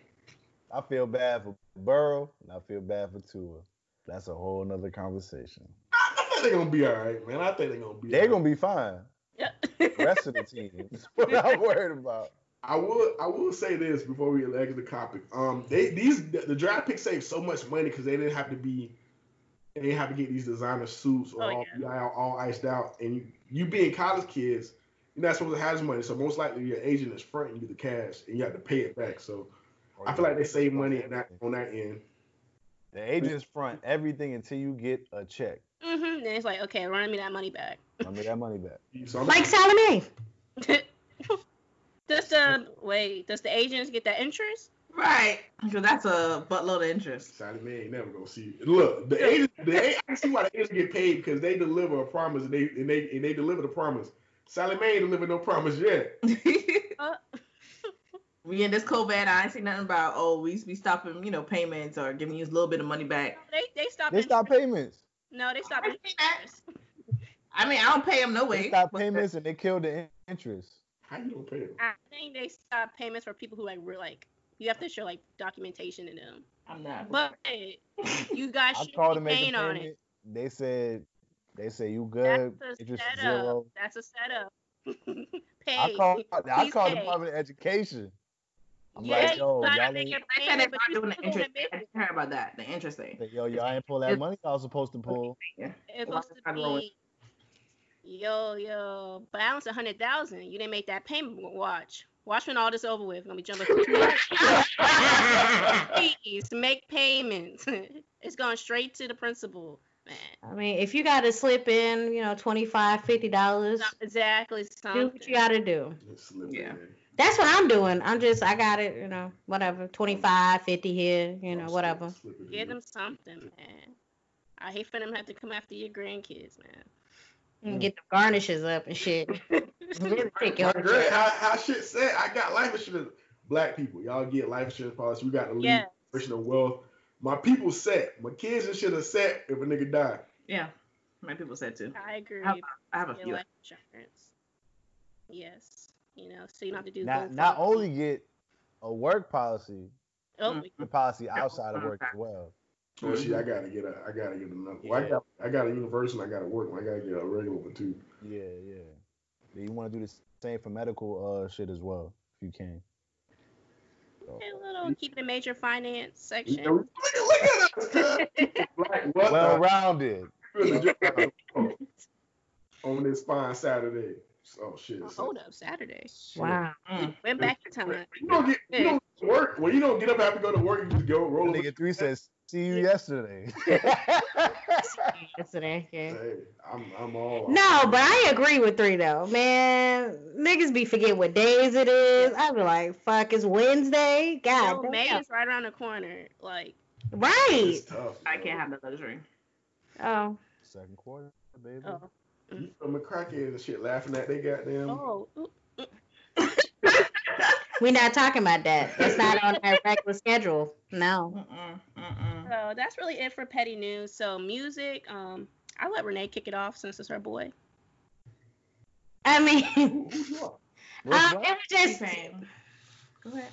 E: I feel bad for Burrow, and I feel bad for Tua. That's a whole nother conversation.
C: I I think they're gonna be all right, man. I think they're gonna be.
E: They're
C: all right.
E: gonna be fine.
F: Yeah.
E: The rest of the team. That's what I'm worried about.
C: I will. I will say this before we exit the topic. Um, they these the, the draft picks saved so much money because they didn't have to be. They didn't have to get these designer suits or
F: Oh,
C: all,
F: yeah.
C: all, all iced out. And you, you being college kids, you're not supposed to have this money. So most likely your agent is fronting you the cash, and you have to pay it back. So I feel like they save money on that on that end.
E: The agents front everything until you get a check.
F: Mm-hmm. Then it's like, okay, run me that money back.
E: Give me that money back.
B: Like Sallie Mae.
F: does the wait? Does the agents get that interest?
D: Right. Because that's a buttload of interest.
C: Sallie Mae ain't never gonna see. Look, the agents. the a- I can see why the agents get paid because they deliver a promise and they and they and they deliver the promise. Sallie Mae ain't delivered no promise yet.
F: Uh,
D: we in this COVID, I ain't see nothing about oh we be stopping you know payments or giving you a little bit of money back.
F: they they stop.
E: They stop payments.
F: No, they stop.
D: I see that. I mean I don't pay them no way.
E: They stop payments and they kill the interest.
C: How you gonna pay them?
F: I think they stop payments for people who like were like you have to show like documentation to them.
D: I'm not.
F: But you guys
E: I
F: should
E: called
F: be paying on it.
E: They said they say you good.
F: That's
E: good.
F: a
E: Interest
F: setup.
E: zero.
F: That's a setup. pay.
E: I called. I
F: Please
E: called
F: pay.
E: Department of Education. I'm
F: yeah,
E: like, yo,
F: gotta
E: y'all
F: make
E: ain't,
D: They said
F: payment,
D: they're not doing the interest. I didn't care about that. The interest thing.
E: yo, y'all ain't pull that money I was supposed to pull.
D: Yeah.
F: It's supposed to be yo yo balance a hundred thousand. You didn't make that payment. Watch. Watch when all this over with. Gonna be jumping. Please make payments. it's going straight to the principal, man.
B: I mean, if you got to slip in, you know, 25 dollars,
F: Not exactly
B: do what you got to do.
D: Yeah.
B: That's what I'm doing. I'm just, I got it, you know, whatever, 25, 50 here, you know, whatever.
C: slip it in.
F: Give them something, man. I hate for them to have to come after your grandkids, man.
B: And get the garnishes up and shit. really take
C: My girl, how, how shit said, I got life insurance. Black people, y'all get life insurance policy. We got to leave
F: Yeah.
C: personal wealth. My people set. My kids and shit are set if a nigga die.
D: Yeah. My people said too.
F: I agree.
D: I have a
F: Get
D: few.
F: life insurance. Yes. You know, so you don't have to do
E: Not
F: GoFundMe.
E: not only get a work policy,
F: Oh,
D: Mm.
E: the policy outside of work as well.
C: Oh shit, I gotta get a, I gotta get another. Well, I got, I got a universal. I gotta work. I gotta get a regular one too.
E: Yeah, yeah. Yeah, You want to do the same for medical uh shit as well, if you can. So,
F: okay, a little keep the major finance section.
C: know, look, look at us, cuz. Like, what
E: well rounded.
C: on this fine Saturday. Oh shit.
F: Oh, hold up, Saturday.
B: Wow.
D: Mm.
F: Went back in time.
C: You don't get you don't work. When you don't get up after to go to work, you just go roll.
E: Nigga three says, "See you yesterday."
B: Yesterday, yeah.
C: Hey, I'm I'm all.
B: No, but I agree with three though, man. Niggas be forget what days it is. I be like, fuck, it's Wednesday. God
F: Yo, May is right around the corner. Like,
B: Right.
C: It's tough.
D: I can't have the luxury.
B: Oh,
E: Second quarter, baby.
F: oh,
C: You from the crackheads and shit laughing at they goddamn.
F: oh,
B: We're not talking about that. That's not on our regular schedule. No.
D: Mm-mm, mm-mm.
F: So that's really it for petty news. So music, um, I'll let Renee kick it off since it's her boy.
B: I mean,
C: Who- who's you all?
E: What's
B: um, it was just
D: T-Pain. Go ahead.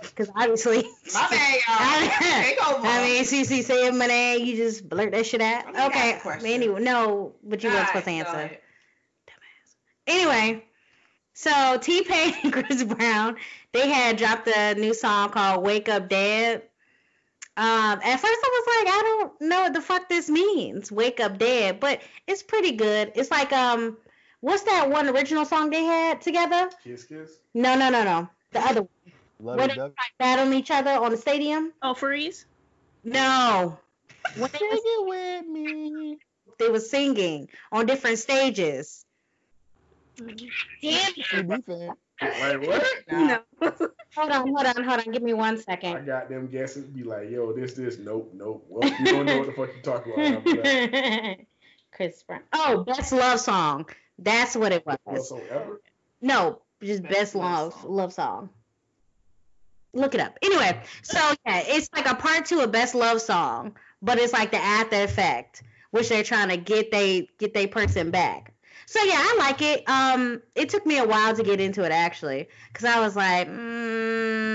B: Because obviously.
D: My bad, y'all. Take over.
B: I mean, CC saying my name, you just blurt that shit out.
D: I mean,
B: Okay.
D: ask.
B: Anyway, no, but you weren't supposed to answer.
D: ahead.
B: Anyway, so T Pain and Chris Brown, they had dropped a new song called "Wake Up Dead." Um, at first I was like, I don't know what the fuck this means, "Wake Up Dead," but it's pretty good. It's like um, what's that one original song they had together?
C: Kiss kiss.
B: No, no, no, no, the other one.
E: Love
B: Where
E: you,
B: they
E: Doug.
B: battling each other on the stadium.
F: Oh, freeze.
B: No, when they
E: Take
B: was,
E: it with me.
B: they were singing on different stages. Damn.
E: CB fan.
C: Like what?
D: Nah.
B: Hold on, hold on, hold on. Give me one second.
C: I got them guessing. Be like, yo, this this. Nope, nope. Well, you don't know what the fuck you're talking about.
B: Chris Brown. Oh, best love song. That's what it
C: Well,
B: was.
C: so ever.
B: No, just
D: Best
B: best,
D: love
B: love
D: song.
B: love song. Look it up. Anyway, so yeah, it's like a part two of best love song, but it's like the after effect, which they're trying to get they get they person back. So yeah, I like it. Um, it took me a while to get into it actually, cause I was like, mm,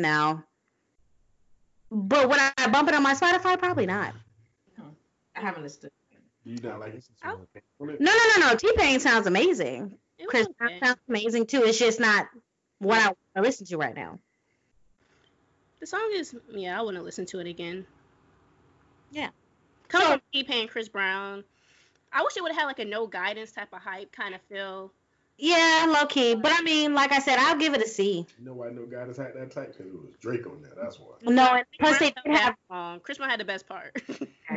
B: no. But when I bump it on my Spotify? Probably not.
D: I haven't listened.
C: You not like it?
F: Oh.
B: No, no, no, no. T Pain sounds amazing. Chris Brown
F: okay.
B: sounds amazing too. It's just not what I want to listen to right now.
F: The song is yeah, I wouldn't listen to it again.
B: Yeah.
F: Coming
B: So-
F: from T Pain, Chris Brown, I wish it would have had like a no guidance type of hype kind of feel.
B: Yeah, low key. But I mean, like I said, I'll give it a C.
C: You know why no guy has had that type? Because it was Drake on there. That's why.
B: No, and plus they
F: Brown
B: did have
F: song. Chris Brown had the best part.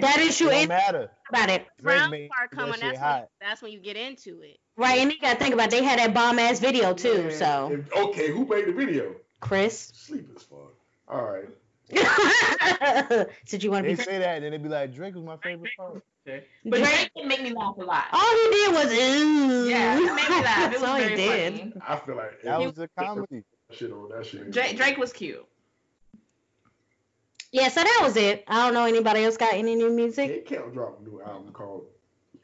B: that is
E: It
B: true.
E: don't matter.
B: about it,
E: Drake
F: Brown part
E: that
F: coming. That's when, that's when you get into it.
B: Right? And you gotta think about it, they had that bomb ass video too.
C: Man,
B: So
C: if- okay, who made the video?
B: Chris,
C: Sleep as fuck. All right.
B: did you want
E: They
B: to be?
E: say that, and then they be like, Drake was my favorite part.
D: But
B: Drake-
D: Drake did make me laugh a lot.
B: All he did was ooh.
D: Yeah, it made me laugh. It
B: That's
D: was
B: all he
D: very
B: did.
D: funny.
C: I feel like
E: That
C: if
E: was a comedy.
C: shit on that shit.
D: Drake, Drake was cute.
B: Yeah, so that was it. I don't know anybody else got any new music.
C: K Camp dropped a new album called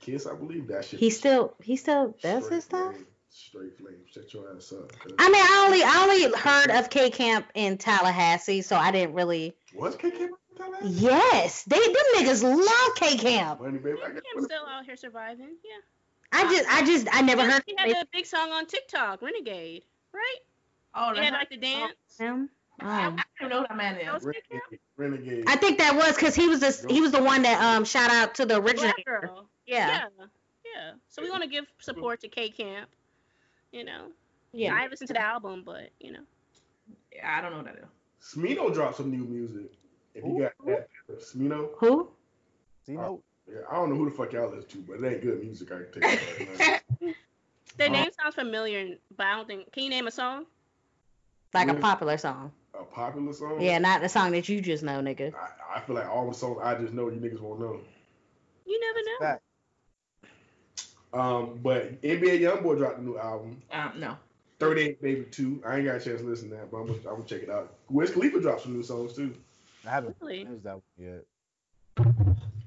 C: Kiss, I believe. That shit.
B: He still he still does his stuff.
C: flame, Straight flame. Shut your ass up.
B: I mean, I only I only heard of K Camp in Tallahassee, so I didn't really.
C: What's K Camp? In Tallahassee?
B: Yes, they them niggas love K Camp.
C: Money, baby. I got
F: I'm still out here surviving. Yeah.
B: I just I just I never heard
F: He had a big song on TikTok, Renegade, right?
D: Oh,
F: He had like the dance.
B: him.
D: I
B: Um,
D: don't know who that man is.
F: K Camp.
C: Renegade.
B: I think that was because he was the he was the one that um shout out to the original.
F: Black girl.
B: Yeah,
F: Yeah. Yeah. So we want to give support to K Camp. You know.
B: yeah.
F: I listened to the album, but you know.
D: Yeah, I don't know who that is.
C: Smino dropped some new music. If you got that, Smino.
B: Who?
E: See, no, uh,
C: Yeah, I don't know who the fuck y'all listen to, but it ain't good music. I can tell you that right.
F: Their name sounds familiar, but I don't think. Can you name a song?
B: Like a popular song.
C: A popular song.
B: Yeah, not the song that you just know, nigga.
C: I, I feel like all the songs I just know you niggas won't know.
F: You never know.
E: Fact.
C: Um, but NBA YoungBoy dropped a new album,
D: Um, no.
C: 38 Baby 2. I ain't got a chance to listen to that, but I'm gonna, I'm gonna check it out. Wiz Khalifa dropped some new songs too.
E: I haven't
F: Really?
E: finished that one yet.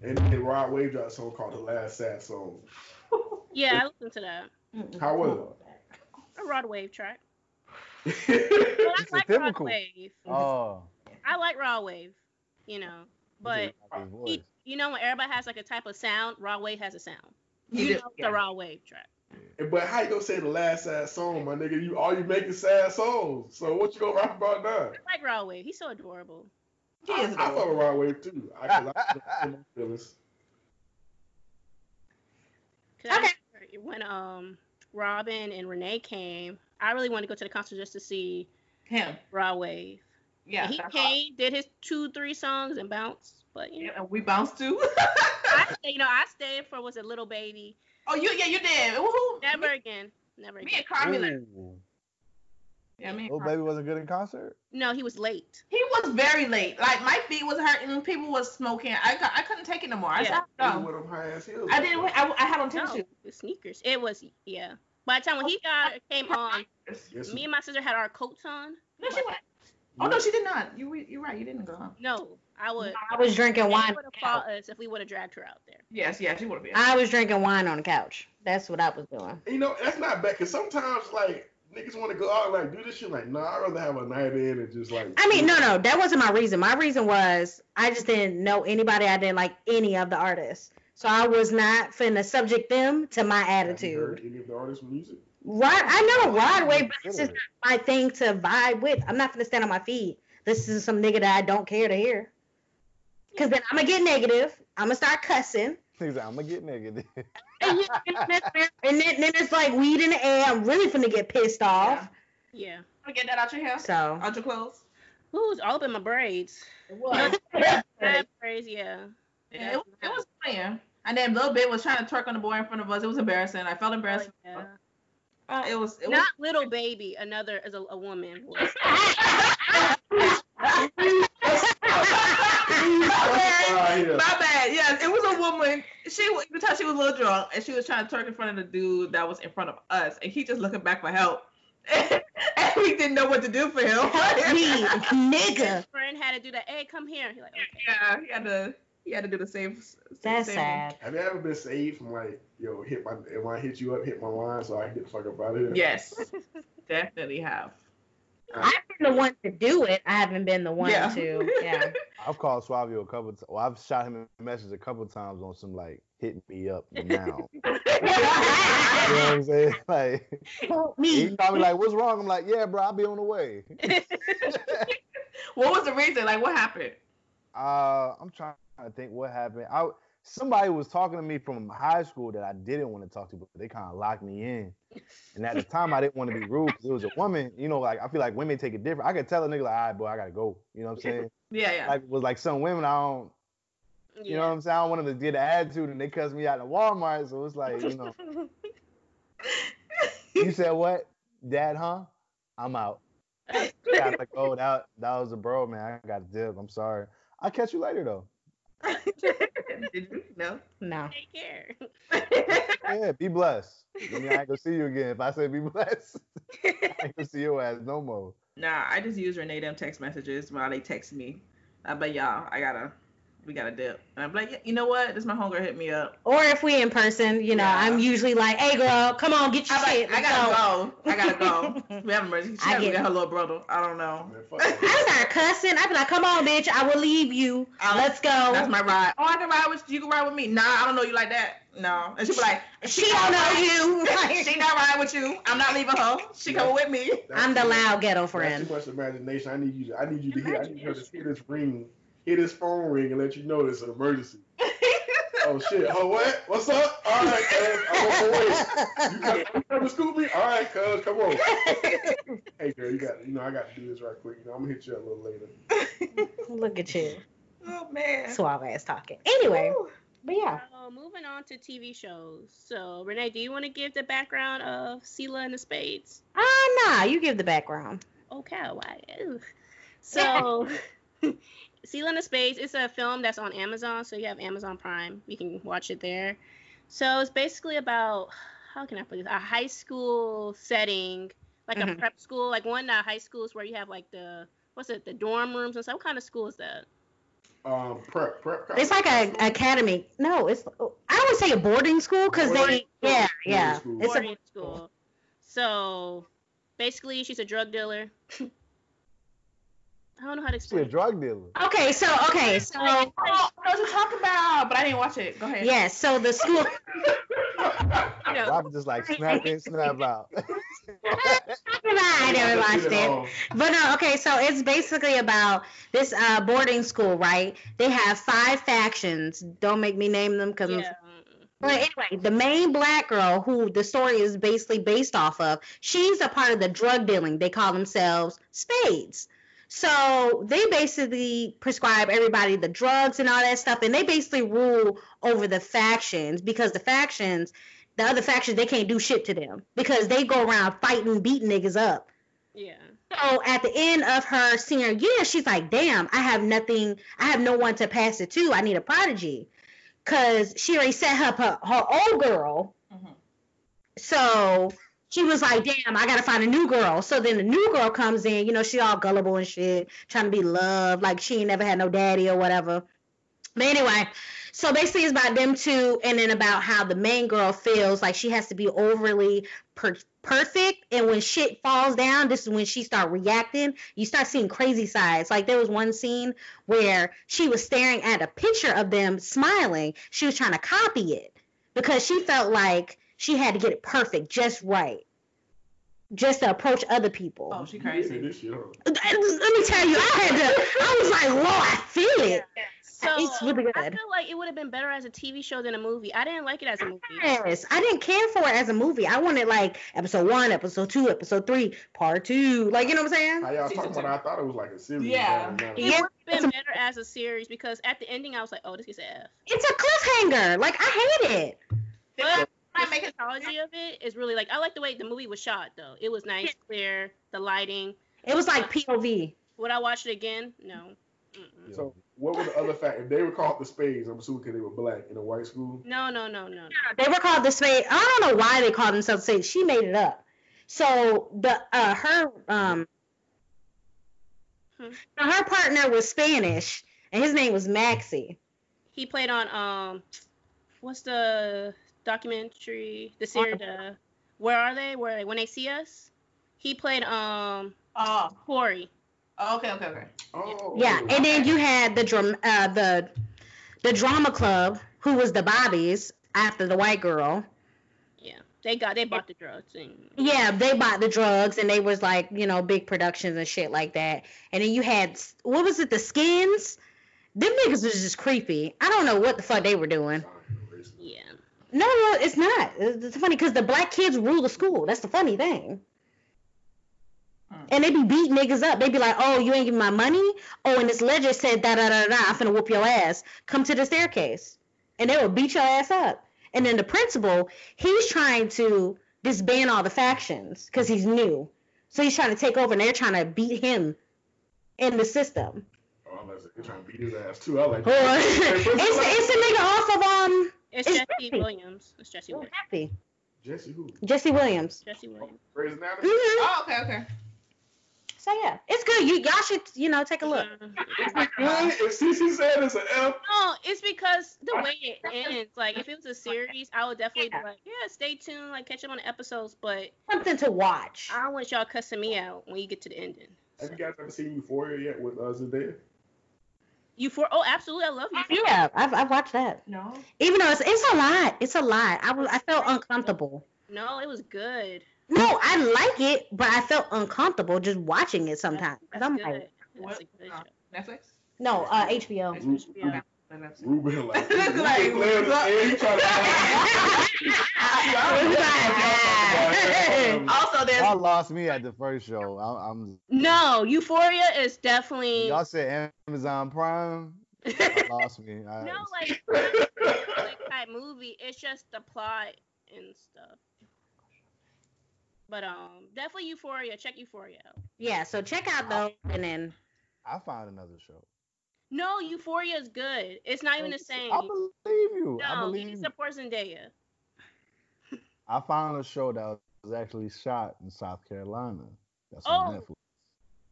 C: And then Rod Wave dropped a song called The Last Sad Song.
F: Yeah, I listened to that.
C: How was it?
F: A Rod Wave track.
C: it?
F: But I
E: It's
F: like Rod
E: typical.
F: Wave.
E: Oh,
F: I like Rod Wave. You know, but he, you know when everybody has like a type of sound, Rod Wave has a sound.
D: He
F: You
D: did-
F: know it's
D: yeah.
F: a Rod Wave track.
C: but how you gonna say the last sad song, my nigga? You all you making sad songs. So what you gonna rap about now?
F: I like Rod Wave. He's so adorable.
D: He
C: I,
D: is
C: I fuck with Rod Wave too. I, 'cause I, I, feelings.
F: 'Cause I
B: Okay.
F: remember when um Robin and Renee came, I really wanted to go to the concert just to see
D: him.
F: Rod Wave.
D: Yeah.
F: And he
D: that's
F: came, did his two, three songs, and bounced. But you know,
D: Yeah, and we bounced too.
F: I stayed, you know, I stayed for was a little baby.
D: oh, you yeah, you did. Woohoo.
F: Never
D: Me,
F: again. Never
D: me
F: again.
D: and Carmi left.
E: Ooh.
D: Yeah, me and
E: Oh,
D: Carmi.
E: baby wasn't good in concert.
F: No, he was late.
D: He was very late. Like my feet was hurting. People was smoking. I cou- I couldn't take it no more. I
F: Yeah.
D: said no.
C: with them high ass heels.
D: I didn't. I, I had on tennis
F: No,
D: shoes.
F: the sneakers. It was yeah. By the time when he got came on,
C: Yes,
F: me and my sister had our coats on.
D: No, she went. Oh no, she did not. You you're right. You didn't go. Huh?
F: No, I would.
B: I was drinking wine.
F: would have fought us if we would have dragged her out there.
D: Yes, yes, she would have been.
B: I was drinking wine on the couch. That's what I was doing.
C: You know, that's not bad because sometimes like niggas want to go out and like do this shit. Like, nah, I'd rather have a night in and just like.
B: I mean, no, no, that wasn't my reason. My reason was I just didn't know anybody. I didn't like any of the artists, so I was not finna subject them to my
C: Have you
B: attitude.
C: heard any of the artists' music?
B: Rod, I know oh, Rod Wave, but this is not my thing to vibe with. I'm not gonna stand on my feet. This is some nigga that I don't care to hear. Cause then I'm gonna get negative. I'm gonna start cussing.
E: He's like, I'm gonna get negative.
B: And, you- and then, then it's like weed in the air. I'm really finna get pissed off.
F: Yeah.
D: Wanna get that out your hair,
B: So
D: out your clothes.
F: Ooh, it's all up in my braids.
D: It was.
F: Bad braids, yeah.
D: Yeah, it, was- it was playing. And then Lil Bit was trying to twerk on the boy in front of us. It was embarrassing. I felt embarrassed.
F: Oh, yeah.
D: Uh, it was. It
F: Not little baby, another as a, a woman. was.
D: My bad. Yes, it was a woman. She was- you could tell she was a little drunk, and she was trying to twerk in front of the dude that was in front of us, and he just looking back for help, and we didn't know what to do for him.
B: me, nigga.
F: His friend had to do that. Hey, come here. He like, okay.
D: yeah, he had to. He had to do the same. same
B: That's
D: same-
B: sad.
C: Have you ever been saved from like, yo, hit my, if I hit you up, hit my line so I can get the fuck up out of here?
D: Yes, definitely have.
B: I've been the one to do it. I haven't been the one
D: Yeah.
B: to. Yeah.
E: I've called Suavio a couple. T- well, I've shot him a message a couple times on some like hit me up now. you know what I'm saying? Like
B: Help
E: he called me like, "What's wrong?" I'm like, "Yeah, bro, I'll be on the way."
D: What was the reason? Like, what happened?
E: Uh, I'm trying to think what happened. I somebody was talking to me from high school that I didn't want to talk to, but they kind of locked me in. And at the time, I didn't want to be rude because it was a woman. You know, like I feel like women take it different. I could tell a nigga like, all right, boy, I gotta go. You know what I'm saying?
D: Yeah, yeah.
E: Like it was like some women I don't. You know what I'm saying? I don't want them to get an attitude and they cuss me out in Walmart. So it's like, you know, you said what? Dad, huh? I'm out. I was like, oh, that that was a bro, man. I got a dip. I'm sorry. I'll catch you later though.
D: Did you? No.
B: No.
F: Take care.
E: Yeah, be blessed. I mean, I ain't gonna see you again. If I say be blessed, I ain't gonna see your ass no more.
D: Nah, I just use Renee them text messages while they text me. Uh, I bet y'all, I gotta, we gotta dip. And I'm like, yeah, you know what? This my homegirl hit me up.
B: Or if we in person, you know,
D: Yeah.
B: I'm usually like, "Hey, girl, come on, get your
D: I'm like,
B: shit."
D: I gotta go. I gotta go. We have an emergency. She
B: I
D: gotta
B: get
D: get her little brother. I don't know.
C: Man, fuck
B: I
C: that.
B: start cussing. I be like, "Come on, bitch, I will leave you.
D: I'll-
B: Let's go."
D: That's my ride. Oh, I can ride with you. You can ride with me. Nah, I don't know you like that. No. And she'd be like,
B: she don't know you.
D: she not riding with you. I'm not leaving her. She coming with me.
C: That's
B: I'm the
C: much-
B: loud ghetto
C: That's
B: friend.
C: too much imagination. I need you. To, I need you to hear. I need her to hear this ring, hear his phone ring, and let you know it's an emergency. oh shit! Oh what? What's up? All right, cuz I'm on my way. You come, you come to scoop me? All right, cuz come on. hey girl, you got. You know I got to do this right quick. You know I'm gonna hit you up a little later.
B: Look at you,
D: oh man.
B: suave ass talking. Anyway,
D: Woo.
B: but yeah,
F: So moving on to TV shows. So Renee, do you want to give the background of Selah and the Spades?
B: ah, nah, you give the background.
F: Okay, why? Ugh. So Selah and the Spades is a film that's on Amazon, so you have Amazon Prime. You can watch it there. So it's basically about how can I put this? A high school setting, like a
B: Mhm.
F: prep school, like one of the high schools where you have like the what's it, the dorm rooms and stuff. What kind of school is that?
C: Um, prep, prep.
B: It's like a academy. No, it's I would say a boarding school because they
C: Boarding school.
B: yeah
C: Boarding
B: yeah.
C: school.
B: It's a
F: boarding school. So basically, she's a drug dealer. I don't know how to
E: She a
F: it.
E: drug dealer.
B: okay. So okay, so
D: Oh, I know what you're talking about, but I didn't watch it. Go ahead.
B: yes, so the school.
F: You know,
E: Robin just like snap in, snap out.
B: I never watched it. But no, okay, so it's basically about this uh, boarding school, right? They have five factions. Don't make me name them because.
F: yeah.
B: But anyway, the main black girl who the story is basically based off of, she's a part of the drug dealing. They call themselves spades. So they basically prescribe everybody the drugs and all that stuff, and they basically rule over the factions because the factions, the other factions, they can't do shit to them because they go around fighting, beating niggas up.
F: Yeah.
B: So at the end of her senior year, she's like, damn, I have nothing, I have no one to pass it to. I need a prodigy. Cause she already set up her, her old girl.
D: Mhm.
B: So she was like, damn, I gotta find a new girl. So then the new girl comes in, you know, she all gullible and shit, trying to be loved, like she ain't never had no daddy or whatever. But anyway, so basically it's about them two and then about how the main girl feels like she has to be overly per- perfect and when shit falls down this is when she start reacting you start seeing crazy sides like there was one scene where she was staring at a picture of them smiling she was trying to copy it because she felt like she had to get it perfect just right just to approach other people
D: Oh, she crazy.
C: this shit,
B: let me tell you i had to i was like lord i feel it
F: So
B: It's really
F: I
B: good.
F: feel like it would have been better as a TV show than a movie. I didn't like it as a movie.
B: Yes, I didn't care for it as a movie. I wanted like episode one, episode two, episode three, part two. Like you know what I'm saying?
C: How y'all talking about? it? I thought it was like a series.
D: Yeah.
C: Now- now-
F: It
B: Yeah,
F: would have been
B: a-
F: better as a series because at the ending I was like, oh, this is an F.
B: It's a cliffhanger. Like I hate it.
F: But
D: I
F: the
D: make it
F: psychology of it is really like I like the way the movie was shot though. It was nice, clear, the lighting.
B: It was like POV.
F: Would I watch it again? No. Mm-mm.
C: So what were the other facts? If they were called the Spades, I'm assuming because they were black in a white school.
F: No, no, no, no. no.
B: They were called the Spades. I don't know why they called themselves Spades. She made it up. So the uh her um
F: Hmm.
B: her partner was Spanish and his name was Maxxie.
F: He played on um, what's the documentary? The series. Uh, Where are they? Where they? when they see us? He played um
D: Oh,
F: Corey.
D: oh, okay, okay, okay.
C: Oh.
B: Yeah, and then you had the drum uh the the drama club who was the Bobbies after the white girl.
F: Yeah, they got they bought the drugs and
B: Yeah, they bought the drugs and they was like, you know, big productions and shit like that. And then you had what was it, the skins? Them niggas was just creepy. I don't know what the fuck they were doing.
F: Yeah.
B: No, no, it's not. It's it's funny because the black kids rule the school. That's the funny thing.
D: Hmm.
B: And they be beating niggas up. They be like, oh, you ain't giving my money? Oh, and this ledger said da da da da. I'm finna whoop your ass. Come to the staircase. And they will beat your ass up. And then the principal, he's trying to disband all the factions because he's new. So he's trying to take over and they're trying to beat him in the system.
C: Oh, I like. They're trying to beat his ass too. I like
B: Or- it's, it's a nigga off of um
F: It's,
B: It's
F: Jesse
B: Jesse.
F: Williams. It's Jesse Williams.
B: Happy.
C: Jesse who?
B: Jesse Williams.
F: Jesse Williams.
C: Grey's Anatomy.
B: hmm
D: Oh, okay, okay.
B: So yeah, it's good. You y'all should you know take a look.
C: Good. If CC said it's an F,
F: No, it's because the way it ends. Like, if it was a series, I would definitely be like, yeah, stay tuned, like catch up on the episodes. But
B: Something to watch.
F: I want y'all cussing me out when you get to the ending.
C: have you guys ever seen Euphoria yet with uh, Zendaya?
F: You for oh, absolutely, I love you.
B: Yeah, I've, I've watched that.
D: No.
B: Even though it's, it's a lot, it's a lot. I was I felt uncomfortable.
F: No, it was good.
B: No, I like it, but I felt uncomfortable just watching it sometimes.
F: That's
B: I'm
F: good.
B: like,
F: That's a good
D: Uh,
F: show.
D: Netflix?
B: no, uh, HBO.
F: Yeah.
C: Ruben like,
D: Look like-
C: Ruben Blair's and he tried to.
D: Also, there's
E: Y'all lost me at the first show. I, I'm.
F: No, Euphoria is definitely
E: Y'all said Amazon Prime. Y'all lost me. I,
F: no like like type movie. It's just the plot and stuff. But um, definitely Euphoria. Check Euphoria out.
B: Yeah, so check out those and then
E: I found another show.
F: No, Euphoria is good. It's not even the same.
E: I believe you. I
F: No,
E: believe
F: you
E: you.
F: support Zendaya.
E: I found a show that was actually shot in South Carolina. That's
F: Oh.
E: on Netflix.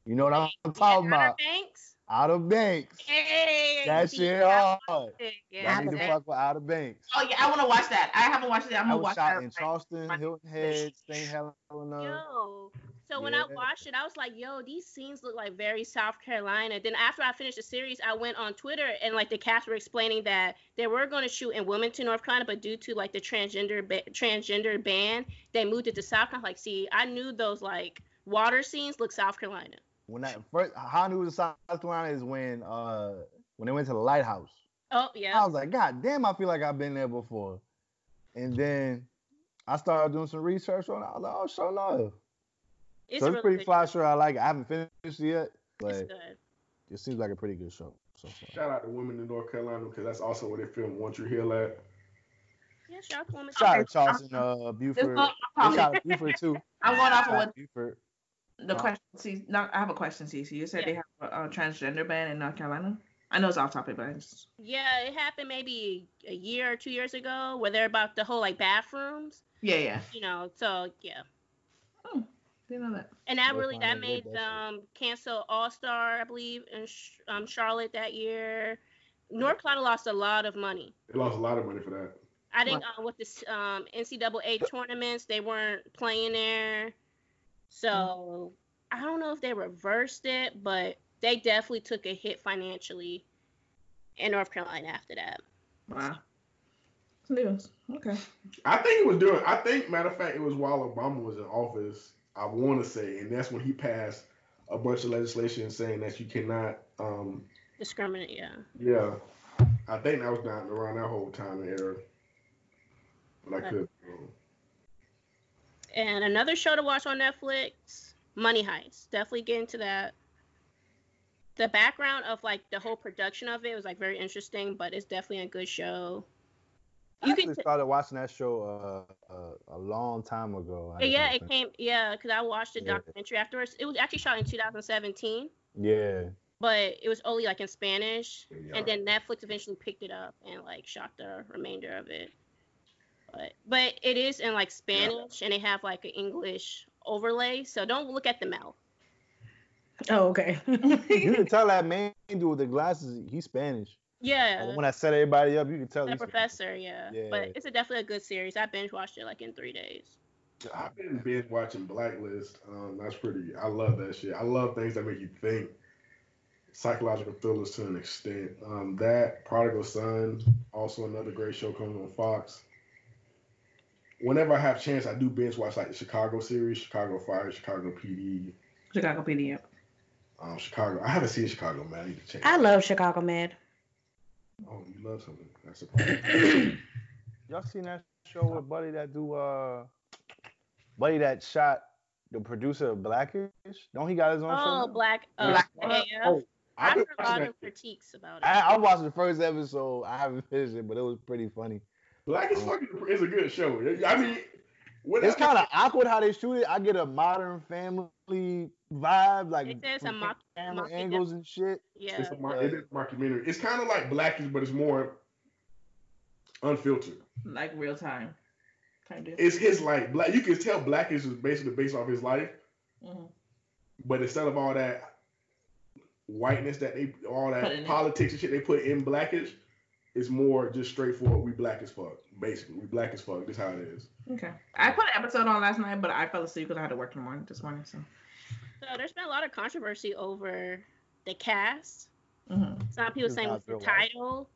E: You know what I'm
F: Yeah,
E: talking
F: Outer
E: about?
F: Banks.
E: Outer Banks.
F: Hey,
E: That
F: see,
E: shit
F: I
E: hard.
F: watched it.
E: Y'all
F: Yeah,
E: need to
B: Outer
E: fuck with Outer Banks.
D: Oh yeah, I want to watch that. I haven't watched it. I'm gonna
E: was
D: watch
E: shot in Charleston, Hilton Head, St. Helena.
F: Yo. So when I watched it, I was like, yo, these scenes look like very South Carolina. Then after I finished the series, I went on Twitter and like the cast were explaining that they were going to shoot in Wilmington, North Carolina, but due to like the transgender ba- transgender ban, they moved it to South Carolina. Like, see, I knew those like water scenes look South Carolina.
E: When I first, how I knew it was South Carolina is when uh when they went to the lighthouse.
F: Oh yeah.
E: I was like, God damn, I feel like I've been there before. And then I started doing some research on it. I was like, oh, sure enough.
F: It's
E: so
F: a
E: it's
F: really
E: pretty
F: good
E: fly
F: show.
E: show. I like it. I haven't finished it yet,
F: It's
E: but
F: good.
E: it seems like a pretty good show so far.
C: Shout out to Wilmington North Carolina because that's also where they filmed One Tree Hill at.
F: Yeah, shout out to women.
E: Shout out to Charleston, uh, Beaufort. Shout out to Beaufort too.
D: I'm going off of
E: Shout
D: what
E: to Beaufort.
D: the question. See, no, I have a question, Cece. You said they have a, a transgender ban in North Carolina. I know it's off topic, but I just
F: Yeah, it happened maybe a year or two years ago where they're about the whole like bathrooms,
D: yeah, yeah.
F: you know. So yeah.
D: Didn't know that.
F: And that really that made them cancel All Star, I believe, in um, Charlotte that year. North Carolina lost a lot of money.
C: They lost a lot of money for that.
F: I think uh, with the um, NCAA tournaments, they weren't playing there. So I don't know if they reversed it, but they definitely took a hit financially in North Carolina after that.
D: Wow. News. Okay.
C: I think it was during. I think, matter of fact, it was while Obama was in office. I want to say, and that's when he passed a bunch of legislation saying that you cannot. Um,
F: Discriminate, yeah.
C: yeah, I think that was down around that whole time and era. But I could.
F: And another show to watch on Netflix, Money Heist. Definitely get into that. The background of like the whole production of it was like very interesting, but it's definitely a good show.
E: I
F: You
E: actually
F: can, t-
E: started watching that show uh, uh, a long time ago. I
F: yeah, it
E: finished
F: came, yeah, because I watched the
E: Yeah.
F: documentary afterwards. It was actually shot in 2017,
E: Yeah.
F: but it was only like in Spanish,
C: Yeah.
F: and then Netflix eventually picked it up and like shot the remainder of it. But but it is in like Spanish, and they have like an English overlay, so don't look at the mouth.
B: Oh, okay.
E: You can tell that man dude with the glasses, he's Spanish.
F: Yeah.
E: Like, when I set everybody up, you can tell
F: The professor, yeah.
E: Yeah.
F: But it's a definitely a good series. I binge watched it like in three days.
C: I've been binge watching Blacklist. Um, that's pretty. I love that shit. I love things that make you think. Psychological thrillers to an extent. Um, that Prodigal Son, also another great show coming on Fox. Whenever I have chance, I do binge watch like the Chicago series, Chicago Fire, Chicago PD,
D: Chicago PD.
C: um, Chicago. I haven't seen Chicago, man. I need to check.
B: I love Chicago Med.
C: Oh, you love something. That's a problem.
E: Y'all seen that show with Buddy that do uh Buddy that shot the producer of Blackish? Don't he got his own show?
F: Oh,
E: now?
F: Black. Uh,
D: Black-
F: AF.
C: Oh,
F: I've
C: I've
F: heard a
C: watching
F: lot of critiques about it.
E: I, I watched the first episode. I haven't finished it, but it was pretty funny.
C: Black is fucking is a good show. I mean, when
E: It's kind of awkward how they shoot it. I get a modern family vibe, like
F: It says a mock-
E: camera
F: mock-
E: angles and shit.
F: yeah.
C: It's a mar- it is a documentary. It's kind of like Blackish, but it's more unfiltered.
D: Like real time. Kind of.
C: It's his like black. You can tell Blackish is basically based off his life,
D: Mhm.
C: but instead of all that whiteness that they all that politics and shit they put in Blackish, it's more just straightforward. We black as fuck. Basically, we black as fuck. This how it is.
D: Okay. I put an episode on last night, but I fell asleep because I had to work in the morning this morning. So.
F: So there's been a lot of controversy over the cast.
D: hmm
F: Some people saying it
E: not
F: was the
E: real
F: title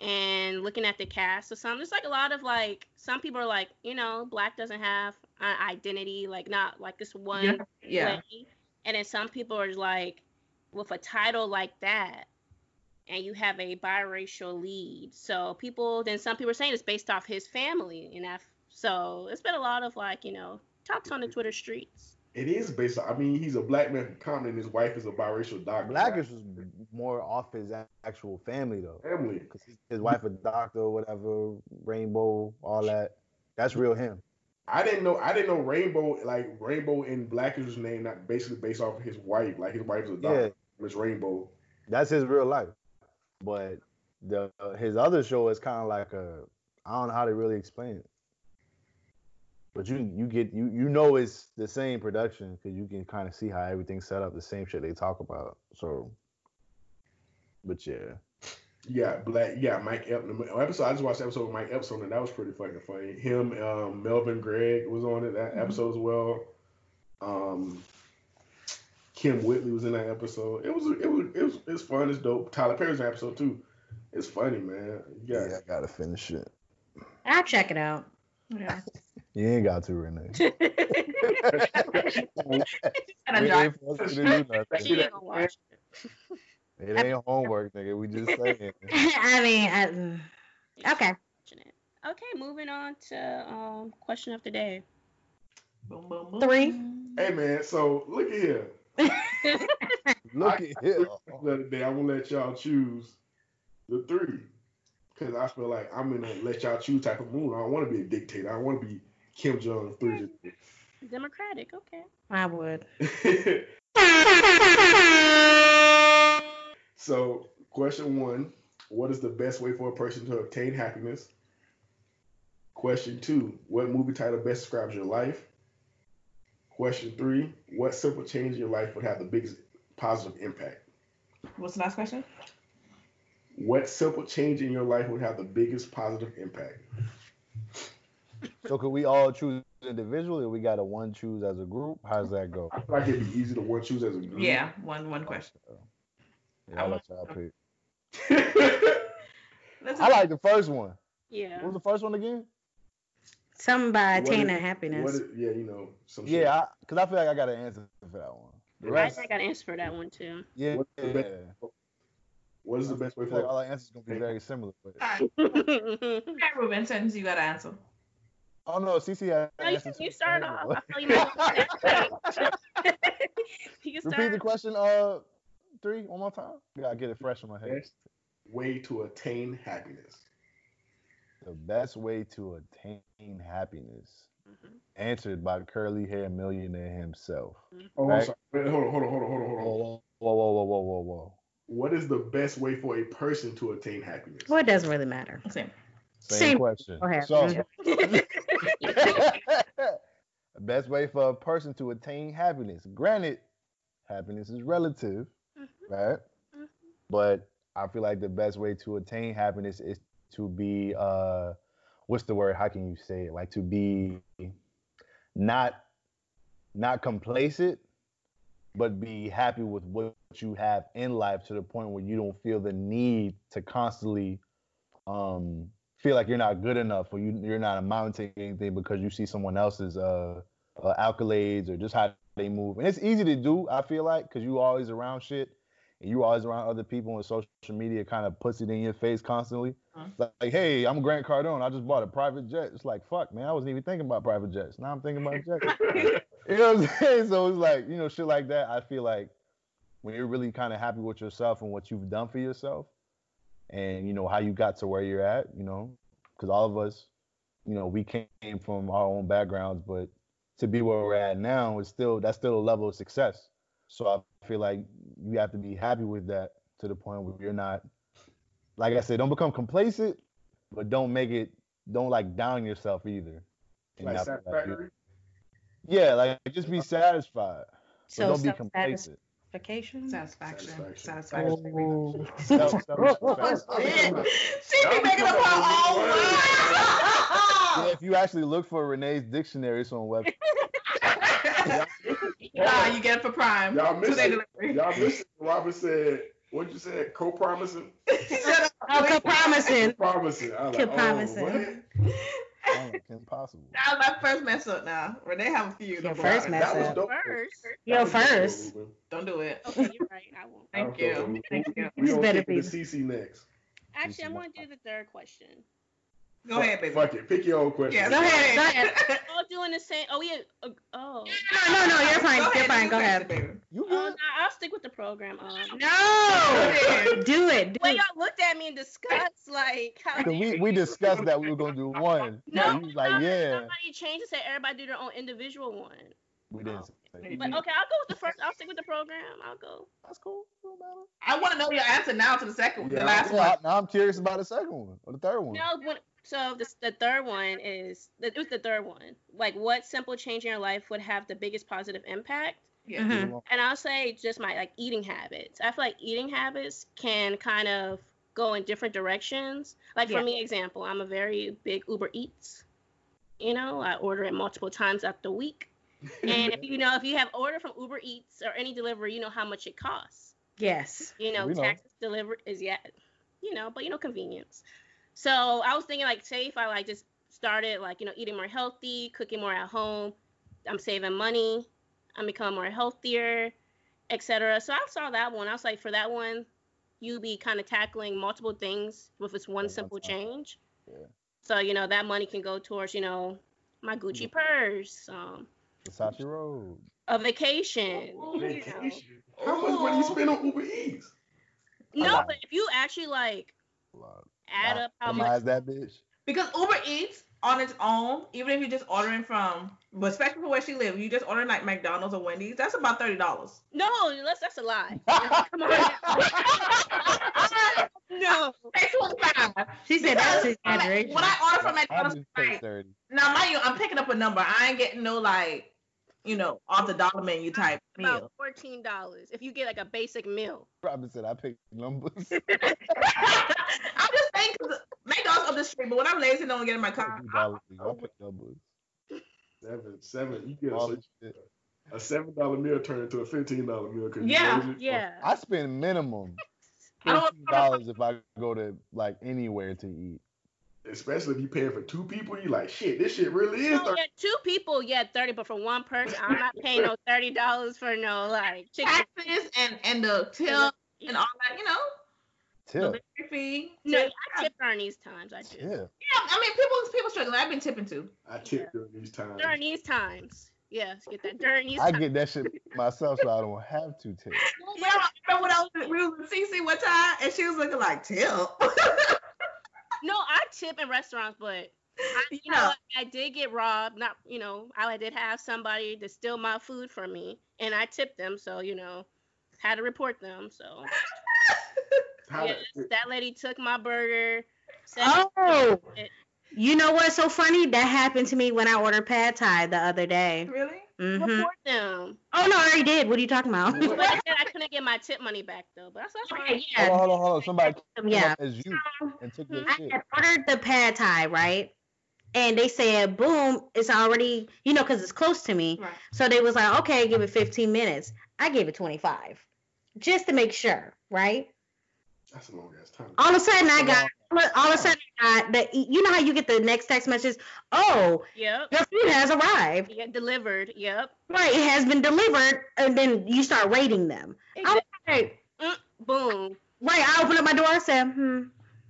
F: and looking at the cast So something. There's like a lot of like some people are like, you know, black doesn't have an identity, like not like this one
D: Yeah. Yeah.
F: way. And then some people are like, with a title like that, and you have a biracial lead. So people then some people are saying it's based off his family and that so it's been a lot of like, you know, talks on the Twitter streets.
C: It is based. On, I mean, he's a black man from Compton. and His wife is a biracial doctor.
E: Blackish was more off his actual family though,
C: family.
E: because his wife a doctor, or whatever, rainbow, all that. That's real him.
C: I didn't know. I didn't know Rainbow like Rainbow in Blackish's name, not basically based off of his wife. Like his wife's a doctor.
E: Yeah.
C: Miss Rainbow.
E: That's his real life. But the uh, his other show is kind of like a I don't know how to really explain it. But you you get you you know it's the same production because you can kind of see how everything's set up, the same shit they talk about. So, but yeah,
C: Yeah, Black. Yeah, Mike Epps. Episode I just watched the episode with Mike Epps on it. That was pretty fucking funny. Him, um, Melvin Gregg was on it that
D: Mhm.
C: episode as well. Um, Kym Whitley was in that episode. It was it was it was it's fun. It's dope. Tyler Perry's episode too. It's funny, man. Yeah.
E: I gotta finish it.
B: I'll check it out.
D: Yeah.
E: You ain't got to, Renee.
D: And
E: ain't forced you to do nothing.
F: she ain't gonna watch it.
E: It ain't homework, nigga. We just saying.
B: I mean, I, mm, okay.
F: Okay, moving on to um question of the day.
B: Three.
C: Hey man, so look at here.
E: Look at here.
C: The other day, I'm gonna let y'all choose the three. Cause I feel like I'm gonna let y'all choose type of mood. I don't want to be a dictator. I want to be Kim Jong three.
F: Democratic, okay.
B: I would.
C: so, question one: What is the best way for a person to obtain happiness? Question two: What movie title best describes your life? Question three: What simple change in your life would have the biggest positive impact?
D: What's the last question?
C: What simple change in your life would have the biggest positive impact?
E: So could we all choose individually, or we gotta one choose as a group? How's that go?
C: I feel like it'd be easy to one choose as a group.
D: Yeah, one one question.
E: Oh, yeah, I'll let y'all pick. I like the first one.
F: Yeah.
E: What was the first one again?
B: Something by
C: What
B: attaining happiness.
C: What is, yeah, you know, some shit.
E: Yeah, I, cause I feel like I got an answer for that one. The
F: I
E: rest,
F: think I got an answer for that one too.
E: yeah,
C: What's the best- What is the best way
E: I like
C: for?
E: all our answers gonna be very similar. But
D: All right. Okay, Ruben, sentence you gotta answer.
E: Oh no, CC had
F: No, you,
E: answers
F: you start off.
E: one.
F: I feel you might You can
E: Repeat the question, uh, three one more time. Yeah, I get it fresh in my head.
C: Best way to attain happiness.
E: The best way to attain happiness,
F: Mhm.
E: answered by the curly hair millionaire himself.
C: Oh, I'm
E: Right.
C: sorry. Wait, hold on, hold on, hold on, hold on, hold on.
E: Whoa, whoa, whoa, whoa, whoa, whoa, whoa.
C: What is the best way for a person to attain happiness?
B: Well, it doesn't really matter.
D: Same.
E: Same,
B: Same.
E: question.
B: Go ahead.
E: So. the best way for a person to attain happiness. Granted, happiness is relative,
F: Mhm.
E: right?
F: Mhm.
E: But I feel like the best way to attain happiness is to be uh what's the word? How can you say it? Like to be not not complacent, but be happy with what you have in life to the point where you don't feel the need to constantly um feel like you're not good enough or you you're not amounting to anything because you see someone else's uh, uh accolades or just how they move. And it's easy to do, I feel like, because you always around shit and you always around other people and social media kind of puts it in your face constantly.
D: Uh-huh.
E: Like, hey, I'm Grant Cardone. I just bought a private jet. It's like, fuck, man, I wasn't even thinking about private jets. Now I'm thinking about jets. you know what I'm saying? So it's like, you know, shit like that. I feel like when you're really kind of happy with yourself and what you've done for yourself, and you know how you got to where you're at, you know, because all of us, you know, we came from our own backgrounds, but to be where we're at now is still that's still a level of success. So I feel like you have to be happy with that to the point where you're not, like I said, don't become complacent, but don't make it, don't like down yourself either.
C: Like
E: not feel like you-
C: satisfactory.
E: yeah, like just be satisfied. But
B: So
E: don't be complacent.
B: Satisfaction.
D: Satisfaction.
C: Satisfaction.
D: Satisfaction.
B: Oh.
D: She be making up her own words.
E: if you actually look for Renee's dictionary, it's on web.
D: Ah, you get it for Prime.
C: Y'all
D: Two
C: missed it. Y'all missed it. Robert said, what'd you say? Co-promising?
D: Shut up.
B: Oh, promising.
C: Promising. I was
B: Keep
C: like,
B: promising.
C: Oh, what?
E: Oh, it's impossible.
D: That was my first mess up now. Renee have a few.
B: Your
D: Don't
B: first
D: worry.
B: mess
C: That
B: up.
C: dope.
F: First.
B: Yo,
C: That was dope,
B: first.
D: Don't do it.
F: Okay, you're right. I won't.
D: Thank
C: That was
D: you. Thank you.
C: We
B: This better
C: kick it
B: be-
C: CC next.
F: Actually, I'm going to do the third question.
D: Go ahead, baby.
C: Fuck it. Pick your own question.
D: Yeah,
B: Go ahead, go ahead.
F: All doing the same. Oh yeah. uh, Oh.
B: No, no, no, you're fine.
D: Go
B: You're
D: ahead,
B: fine. Go ahead.
D: baby.
E: You
F: Oh,
E: good?
F: no, I'll stick with the program. Um,
B: No, do it. Do
F: When y'all looked at me and discussed like how
E: we, we discussed that we were gonna do one.
F: no,
E: and you was like,
F: no,
E: yeah.
F: somebody changed and said everybody do their own individual one.
E: We didn't
F: But okay, I'll go with the first. I'll stick with the program. I'll go.
E: That's cool.
D: I want to know your answer now to the second, the
C: Yeah.
D: last
E: Yeah,
D: one.
E: now I'm curious about the second one or the third one.
F: No, when, so the the third one is it was the third one. Like, what simple change in your life would have the biggest positive impact?
D: Yeah.
B: Mhm.
F: And I'll say just my like eating habits. I feel like eating habits can kind of go in different directions. Like for me, example, I'm a very big Uber Eats. You know, I order it multiple times out the week. And if you know, if you have order from Uber Eats or any delivery, you know how much it costs.
B: Yes.
F: You know,
E: We know.
F: taxes delivered is yet, you know, but you know, convenience. So I was thinking like, say if I like just started like, you know, eating more healthy, cooking more at home, I'm saving money, I'm becoming more healthier, etc. So I saw that one. I was like, for that one, you be kind of tackling multiple things with this one
E: one
F: simple
E: time.
F: change.
E: Yeah.
F: So you know that money can go towards you know my Gucci purse, um,
E: Versace Road.
F: a vacation. you know.
C: Vacation. How much money you spend on Uber Eats?
F: No, but if you actually like
E: A lot.
F: Add up how much
E: that bitch.
D: Because Uber Eats on its own, even if you're just ordering from, but especially for where she lives, you just ordering like McDonald's or Wendy's, that's about thirty dollars.
F: No, that's that's a lie. Come on. no.
B: She said that's
D: when I-
B: exaggeration.
D: When I order from
E: I
D: McDonald's,
E: just paid
D: like,
E: thirty.
D: now mind you, I'm picking up a number. I ain't getting no like, you know, off the dollar menu type meal.
F: About fourteen dollars if you get like a basic meal.
E: Robin said I picked numbers.
D: I'm just saying, cause McDonald's up the street, but when I'm lazy, and don't get in my car.
E: Two
D: I-
E: dollars. I picked numbers.
C: Seven, seven. You get
E: All
C: a,
E: this
C: a seven dollar meal turned into a fifteen dollar meal. 'cause you
D: Yeah,
C: lazy.
F: Yeah.
E: I spend minimum fifteen dollars if I go to like anywhere to eat.
C: Especially if you paying for two people, you like shit. This shit really is.
F: So,
C: 30.
F: yeah, two people, yeah, thirty, but for one person, I'm not paying no thirty dollars for no like chicken.
D: taxes and and the tip and all that, you know,
E: Tip.
D: delivery fee.
F: No, I tip during these times. I do.
E: Yeah.
D: Yeah, I mean, people people struggling. I've been tipping too.
C: I tip during these times.
F: During these times. Yes, get that during these
E: I
F: times.
E: get that shit myself, so I don't have to tip.
D: Yeah, I remember when I was we was with CC one time and she was looking like tip.
F: No, I tip in restaurants, but I, you know,
D: Yeah.
F: what? I did get robbed. Not, you know, I did have somebody to steal my food from me, and I tipped them. So, you know, had to report them. So, yes,
C: to-
F: that lady took my burger. said-
B: Oh, you know what's so funny? That happened to me when I ordered pad thai the other day.
D: really?
B: Hmm
F: report them.
B: Oh no, I already did. What are you talking about?
F: But I I couldn't get my tip money back though. But that's, that's fine.
B: Okay,
E: Hold on,
B: yeah,
E: hold on, hold on. Somebody came
B: yeah.
E: up as you and took your
B: I
E: shit.
B: had ordered the pad thai, right? And they said, boom, it's already, you know, because it's close to me.
D: Right.
B: So they was like, okay, give it 15 minutes. I gave it 25, just to make sure, right?
C: That's a long ass time.
B: All of a sudden, I got, all of a sudden, the, you know how you get the next text message? Oh,
F: Yep.
B: your food has arrived.
F: Yeah, delivered. Yep.
B: Right, it has been delivered, and then you start rating them. I was like,
F: Mm, boom.
B: Right. I opened up my door. I said, hmm.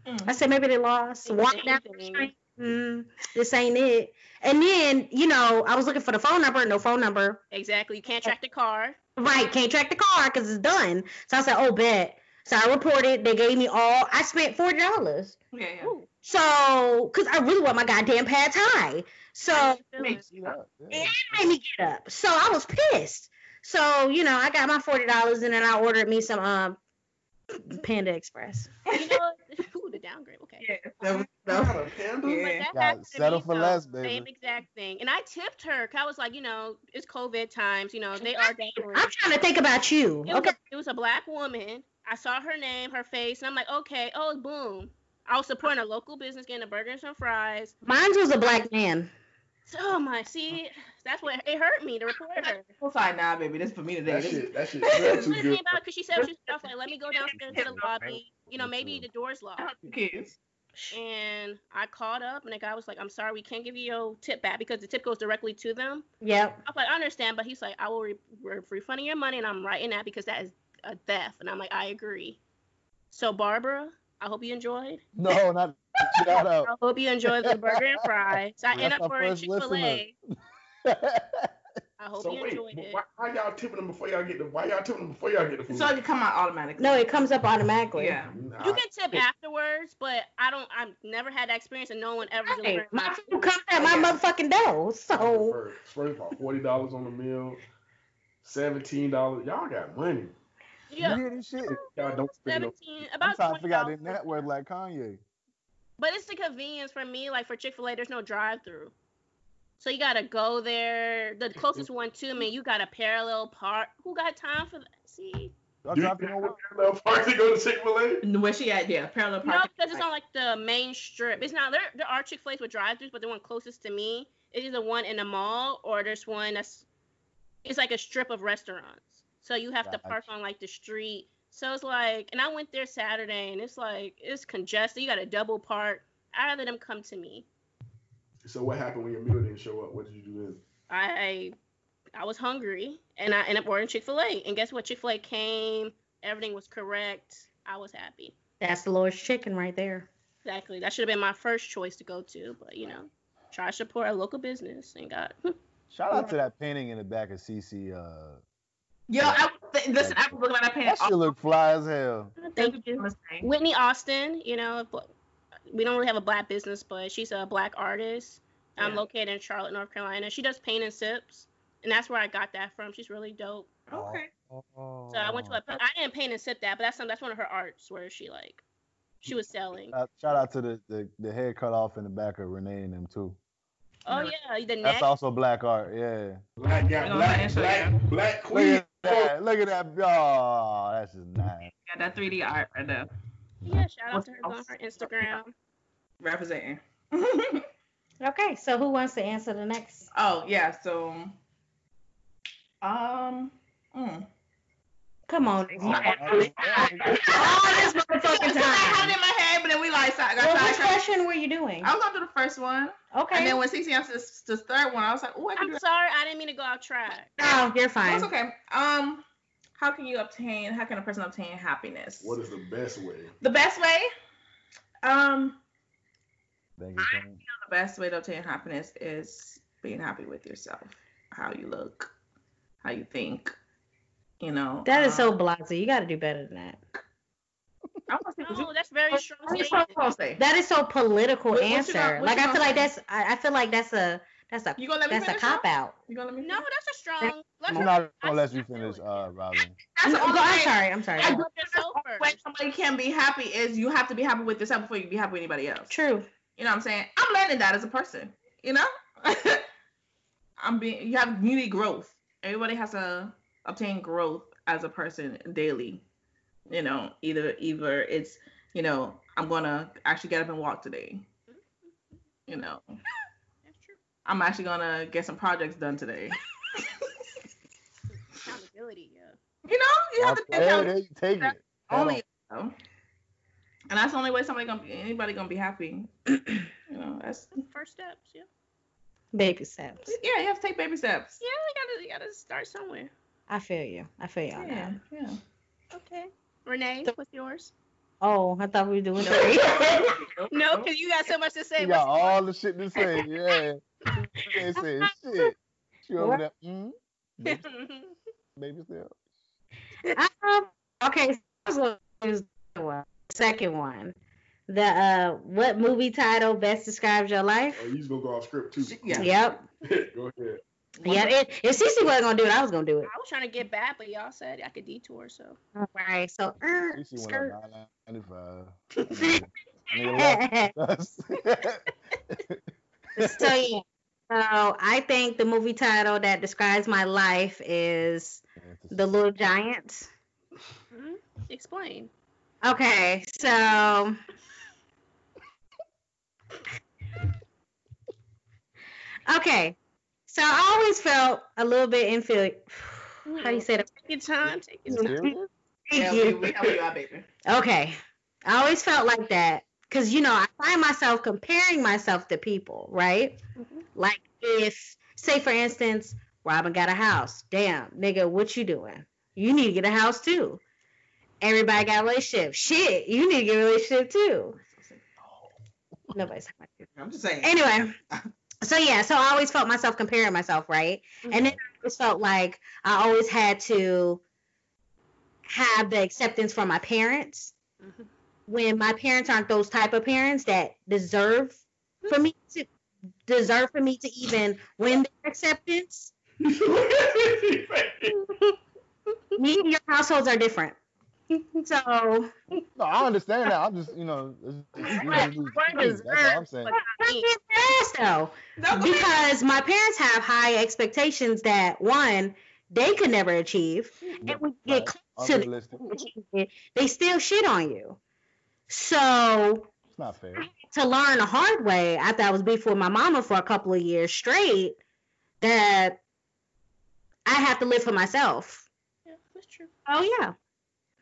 D: Mm.
B: I said maybe they lost.
F: Same
B: Walk down the street. Hmm. This ain't it. And then you know I was looking for the phone number. No phone number.
F: Exactly. You can't track the car.
B: Right. Can't track the car because it's done. So I said, oh bet. So I reported. They gave me all. I spent forty dollars.
D: Yeah, yeah.
F: Ooh,
B: So, cause I really want my goddamn pad thai. So
D: Makes-
E: See that? Yeah.
B: it made me get up. So I was pissed. So you know, I got my forty dollars and then I ordered me some um Panda Express.
F: You know? Ooh, the downgrade. Okay.
D: Yeah, that was, that was,
C: a panda?
D: Yeah.
F: That
E: Gotta
F: happened to
E: settle
F: me,
E: for
F: though.
E: less, baby.
F: Same exact thing. And I tipped her. 'cause I was like, you know, it's COVID times. You know, they are definitely.
B: I'm trying to think about you.
F: It was,
B: Okay.
F: a, it was a black woman. I saw her name, her face, and I'm like, okay, oh, boom. I was supporting a local business, getting a burger and some fries.
B: Mine was a black man.
F: So, oh my, see, that's what it hurt me to report her.
D: I'm sorry, nah, baby. This is for me today.
C: That
D: This-
C: shit, that shit
F: It
C: smell
F: was
C: too good.
F: about because she said she was like, let me go downstairs to the lobby. You know, maybe the door's locked.
D: kids.
F: And I called up, and the guy was like, I'm sorry, we can't give you your tip back because the tip goes directly to them.
B: Yep.
F: I was like, I understand, but he's like, I will re- re- refund your money, and I'm writing that because that is a theft. And I'm like, I agree. So, Barbara, I hope you enjoyed.
E: No, not shout out.
F: I hope you enjoyed the burger and fries. I
E: That's
F: end up
E: our
F: ordering
E: first
F: Chick Fil A. I hope
C: So
F: you
C: wait,
F: enjoyed it.
C: why, why y'all tipping them before y'all get the? Why y'all tipping them before y'all get the food?
D: So it come out automatically.
B: No, it comes up automatically.
D: Yeah.
C: Nah,
F: You can tip afterwards, but I don't. I've never had that experience, and no one ever
B: Hey, my
F: my
B: food comes at my motherfucking door. So
C: prefer spray for forty dollars on the meal, seventeen dollars. Y'all got money.
E: You hear this shit?
C: Y'all don't spend no.
F: seventeen,
E: I'm
F: about
E: trying to
F: twenty
E: figure out their
F: dollars.
E: net worth like Kanye.
F: But it's the convenience for me. Like for Chick Fil A, there's no drive-through, so you gotta go there. The closest one to me, you got a parallel park. Who got time for that? See,
E: I'm
C: You
E: trying to figure what
C: parallel park to go to Chick Fil A.
D: Where she at? Yeah, parallel
F: park.
D: no,
F: because it's on like the main strip. It's not there. There are Chick Fil A's with drive-throughs, but the one closest to me is either one in the mall or there's one that's it's like a strip of restaurants. So you have to park on like the street. So it's like, and I went there Saturday, and it's like it's congested. You got to double park. I'd rather them come to me.
C: So what happened when your meal didn't show up? What did you do then?
F: I I was hungry, and I ended up ordering Chick Fil A. And guess what? Chick Fil A came. Everything was correct. I was happy.
B: that's the Lord's chicken right there.
F: Exactly. That should have been my first choice to go to, but you know, try to support a local business and got.
E: Shout out to that painting in the back of Cece. Uh,
D: Yo, I was th- listen. I was looking at that
E: that
D: painting.
E: shit look fly as hell.
F: Thank you. Whitney Austin, you know, we don't really have a black business, but she's a black artist. I'm
D: Yeah.
F: located in Charlotte, North Carolina. She does paint and sips, and that's where I got that from. She's really dope.
D: Okay.
E: Oh.
F: So I went to a, I didn't paint and sip that, but that's some, that's one of her arts where she like, she was selling.
E: Uh, shout out to the, the the hair cut off in the back of Renee and them too.
F: Oh yeah, the neck.
E: That's also black art. Yeah.
C: Black got
D: You know,
C: black, black, black queen.
E: At that. Look at that. Oh, that's just nice.
D: Got that 3D art right there.
F: Yeah, shout out to her on her Instagram.
D: Representing.
B: Okay, so who wants to answer the next?
D: oh yeah. So. Um. mm.
B: Come on.
E: Oh,
B: All this motherfucking time.
D: I had it in my head, but then we like got
B: Well, which
D: sidetracked.
B: question were you doing?
D: I was gonna do the first one,
B: Okay.
D: and then when Cece answered this, this third one, I was like, oh, I can
F: I'm
D: that.
F: sorry, I didn't mean to go off track.
B: No, you're
D: That's
B: fine.
D: okay. Um, how can you obtain? How can a person obtain happiness?
C: What is the best way?
D: the best way? Um,
E: Thank you, Tony.
D: the best way to obtain happiness is being happy with yourself, how you look, how you think. You know.
B: That is so
D: um,
B: blasé. You got to do better than that.
D: I want to see what you.
F: No, that's very strong
D: What you
F: statement.
D: supposed to say?
B: That is so political
D: What- what
B: answer.
D: gonna-
B: like I feel
D: gonna
B: like that's I, I feel like that's a that's a
D: You gonna let me
B: that's a cop out.
D: You gonna let me?
F: No, that's a strong. Let's
E: I'm not
F: I-
E: gonna let you finish, uh, Robin.
D: That's
B: No,
D: the only
B: go- I'm sorry. I'm sorry.
D: I
F: Put
D: When somebody can be happy is you have to be happy with yourself before you can be happy with anybody else.
B: True.
D: You know what I'm saying? I'm learning that as a person. You know, I'm being. You have you need growth. Everybody has to obtain growth as a person daily. You know, either either it's you know I'm gonna actually get up and walk today. You know,
F: That's true.
D: I'm actually gonna get some projects done today.
F: Accountability, yeah.
D: You know, you have to
E: Hey,
D: think out
E: take it.
D: only. And that's the only way somebody gonna be anybody gonna be happy. you know, that's
F: First steps, yeah.
B: Baby steps.
D: yeah. You have to take baby steps.
F: Yeah, you gotta you gotta start somewhere.
B: I feel you. I feel you on
D: Yeah,
B: that.
D: yeah.
F: Okay. Renee, what's yours?
B: Oh, I thought we were doing three.
F: No, because you got so much to say.
E: You got all the shit to say. Yeah. She ain't saying shit. She over there. Mm, baby, baby still.
B: um, okay, so I was gonna use the one. Second one. The uh, what movie title best describes your life?
C: Oh, you just gonna go off script too.
D: Yeah.
B: Yep.
C: go ahead.
B: Yeah. If, if Cece wasn't gonna do it, I was gonna do it.
F: I was trying to get back, but y'all said I could detour, so.
B: All right. So. Uh,
E: She went up nine ninety five. Nigga left us.
B: so yeah. So I think the movie title that describes my life is The Little Giants.
F: Mhm. Explain.
B: Okay, so Okay. So I always felt a little bit inferior. How do you say that?
F: Take your time. Take your time.
B: Thank you.
D: we, we help you out, baby.
B: Okay. I always felt like that because, you know, I find myself comparing myself to people, right?
F: Mhm.
B: Like if, say, for instance, Robin got a house. Damn, nigga, what you doing? You need to get a house too. Everybody got a relationship. Shit, you need to get a relationship too. Nobody's talking about you.
D: I'm just saying.
B: Anyway, so yeah, so I always felt myself comparing myself, right? And then I always felt like I always had to have the acceptance from my parents
F: Mhm.
B: when my parents aren't those type of parents that deserve for me to deserve for me to even win their acceptance. Me and your households are different. So
E: No, I understand that. I'm just, you know, it's, it's, it's, it's, that's all I'm saying.
B: I though.
D: No,
B: because my parents have high expectations that one they could never achieve, mm-hmm. and we get close to the
E: Unrealistic.
B: they still shit on you. So
E: It's not fair.
B: to learn the hard way after I was beefing with my mama for a couple of years straight, that I have to live for myself.
F: Yeah, that's true.
B: Oh yeah.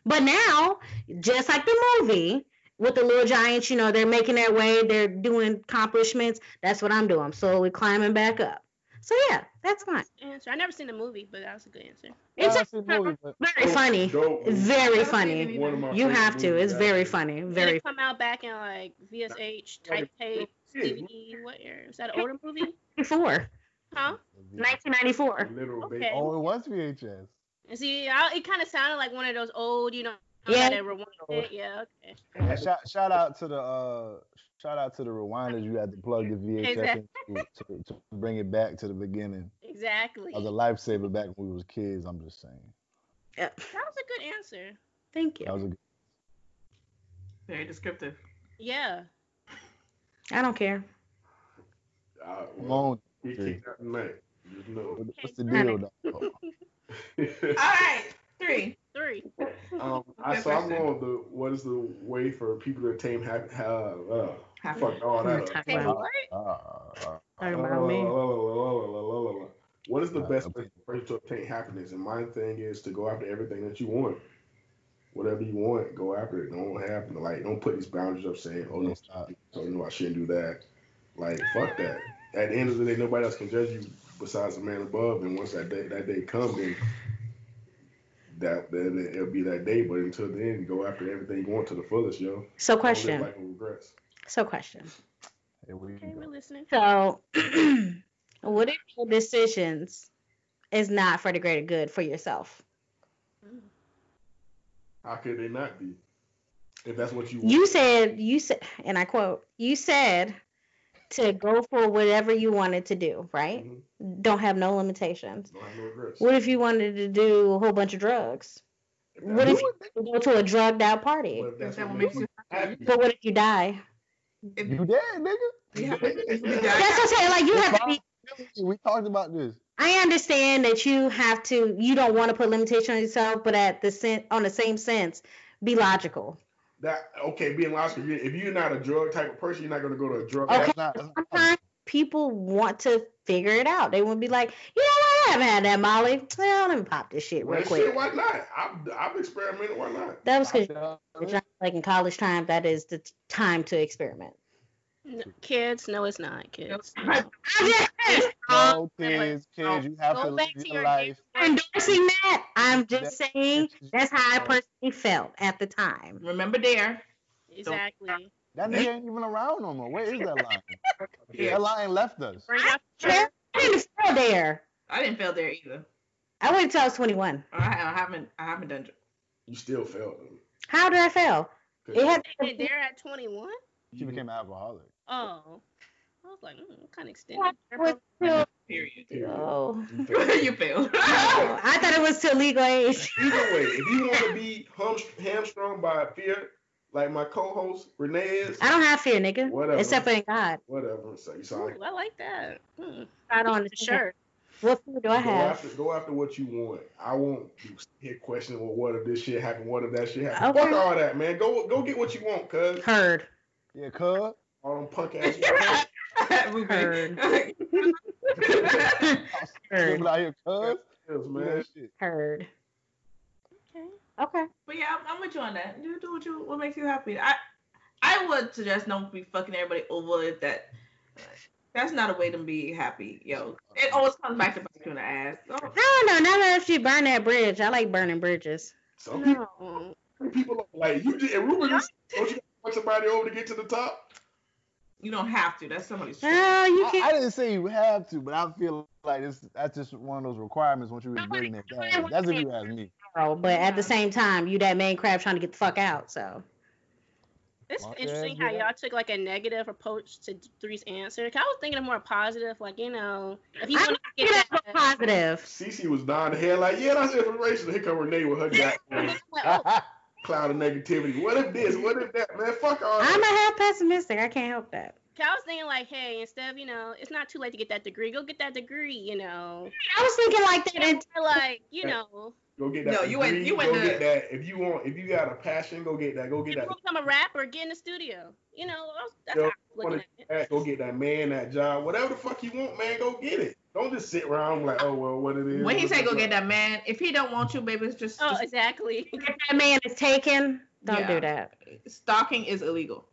B: But now, just like the movie with the little giants, you know, they're making their way, they're doing accomplishments. That's what I'm doing. I'm slowly climbing back up. So yeah, that's fine.
F: Answer. I never seen the movie, but that was a good answer.
B: It's
E: I've seen the movie, but
B: very funny.
C: Dope.
B: Very funny.
D: it
C: One of my
B: You have to. It's very
C: actually.
B: funny.
F: Did
B: Very
F: it come out back in like VSH, type tape, DVD? What era? Is that an older movie?
B: 94.
F: Huh?
B: 1994.
C: Literal
F: Okay.
E: Oh, it was VHS.
F: And see, I, it kind of sounded like one of those old, you know,
B: Yeah.
F: rewind. Yeah, okay.
E: And shout, shout out to the uh, shout out to the rewinders. You had to plug the VHS
F: Exactly.
E: into to, to bring it back to the beginning.
F: Exactly.
E: That was a lifesaver back when we was kids. I'm just saying.
B: Yeah.
F: That was a good answer.
B: Thank you.
E: That
B: you.
E: was a good.
D: Very descriptive.
F: Yeah.
B: I don't care.
C: Uh,
E: Come
C: well,
E: on.
C: he kicked out tonight. Just know.
E: What's the deal, though?
D: All right, three.
F: Three.
C: um, I
D: Good
C: so I'm
D: question.
C: going the what is the way for people to tame ha- ha- uh, fuck all that. up.
B: Talking
F: Hey,
B: about-
F: what?
B: Talking about me.
C: What is the best way for you to obtain happiness? And my thing is to go after everything that you want. Whatever you want, go after it. Don't have like don't put these boundaries up saying, oh no,
E: Stop.
C: so no, I shouldn't do that. Like fuck that. At the end of the day, nobody else can judge you besides the man above. And once that day that day comes, then that then it'll be that day. But until then, go after everything you want to the fullest, yo.
B: So question.
C: life with regrets.
B: So question.
E: Here
F: Okay, we're listening.
B: So what if your decisions is not for the greater good for yourself? Mm.
C: How could they not be? If that's what you want.
B: You said you said and I quote, you said to go for whatever you wanted to do, right?
C: Mhm.
B: Don't have no limitations.
C: No.
B: What if you wanted to do a whole bunch of drugs?
C: If
B: What if you go to a drugged out party?
C: What that's
D: That
C: what
D: what
C: makes
D: makes
C: you happy?
B: But what if you die?
E: You dead, nigga?
D: Yeah.
B: That's what I'm saying. Like you have to be
E: We talked about this.
B: I understand that you have to you don't want to put limitation on yourself, but at the sen- on the same sense, be logical.
C: That okay, being logical. If you're not a drug type of person, you're not gonna go to a drug.
B: Okay.
E: Not,
B: Sometimes people want to figure it out. They would be like, you know what, I haven't had that Molly. Well, let me pop this shit real
C: Well,
B: quick.
C: shit, why not? I've, I've experimented. Why not?
B: That was because like in college time, that is the time to experiment.
F: N- kids, no, it's not kids.
B: I'm
E: No, kids, kids, you have
F: Go
E: to
F: back
E: live
F: to
E: your
F: your
E: life.
B: endorsing that. I'm just
E: That-
B: saying
E: that's-
B: that's how I personally felt at the time.
D: Remember Dare.
F: Exactly.
E: That nigga ain't even around no more. Where is that line?
D: Yeah.
E: That line left us.
F: Bring out the
B: I didn't feel there.
D: I didn't fail Dare either.
B: I waited till I was 21.
D: I, I haven't. I haven't done.
C: You still failed.
B: How did I fail? It had
F: And they're at 21.
E: She became an alcoholic.
F: Oh, I was like, mm, kind of extended.
B: was till,
D: Period.
B: oh.
C: You failed.
D: you.
B: Oh, I thought it was till legal age.
C: Either way, if you want to be hum- hamstrung by fear, like my co-host Renee is,
B: I don't have fear, nigga.
C: Whatever.
B: Except for in God.
C: whatever. So you sorry.
F: Ooh, I like that. Hmm.
B: I don't
F: The shirt.
B: What fear do I
C: Go
B: have?
C: after, go after what you want. I won't hit questions. Well, what if this shit happened? What if that shit happened?
B: Okay.
C: Fuck all that, man. Go, go get what you want, cuz.
B: Heard.
E: Yeah, cuz.
C: All them punk ass.
B: Heard.
E: Heard.
B: Heard.
E: out here, cuz.
C: Yes,
E: Man,
C: man.
E: shit.
B: Heard.
F: Okay.
B: Okay.
D: But yeah, I'm, I'm with you on that. Do do what you what makes you happy. I I would suggest don't be fucking everybody over if that. That's not a way to be happy, yo. It always comes back to bite you in the ass. Oh,
B: No, no, not if you burn that bridge. I like burning bridges.
C: Some people,
F: No.
C: some people like you. Just, and Ruben, don't you gotta fuck somebody over to get to the top?
D: You don't have to. That's somebody's choice.
B: No, you
E: I,
B: can't.
E: I didn't say you have to, but I feel like it's, that's just one of those requirements once you really bring that down. That's if you ask me.
B: But at the same time, you that main crab trying to get the fuck out. So
F: It's
E: Well,
F: interesting
E: yeah,
F: how
E: yeah.
F: y'all took like a negative approach to Three's answer. 'Cause I was thinking of more positive, like you know, if you want to get
B: that's
F: that,
B: positive.
C: Cece was dying the head like, yeah, that's inspirational. Here come Renee with her goddamn
F: like, oh,
C: cloud of negativity. What if this? What if that? Man, fuck all
B: I'm a half pessimistic. I can't help that.
F: 'cause I was thinking like, hey, instead of you know, it's not too late to get that degree. Go get that degree, you know.
B: I was thinking like that. And
F: like you know,
C: Go get that.
D: No, you went- you went
C: Go
D: to-
C: get that. If you want, if you got a passion, go get that. Go get
F: you
C: that.
F: become a rapper, get in the studio. You know, that's
C: Yo,
F: how I was looking at it.
C: that, Go get that man, that job, whatever the fuck you want, man. Go get it. Don't just sit around like, oh well, what it is.
D: When he say go get that man, if he don't want you, baby, it's just,
F: Oh,
D: just
F: exactly.
B: if that man is taken, don't
D: Yeah.
B: do that.
D: stalking is illegal.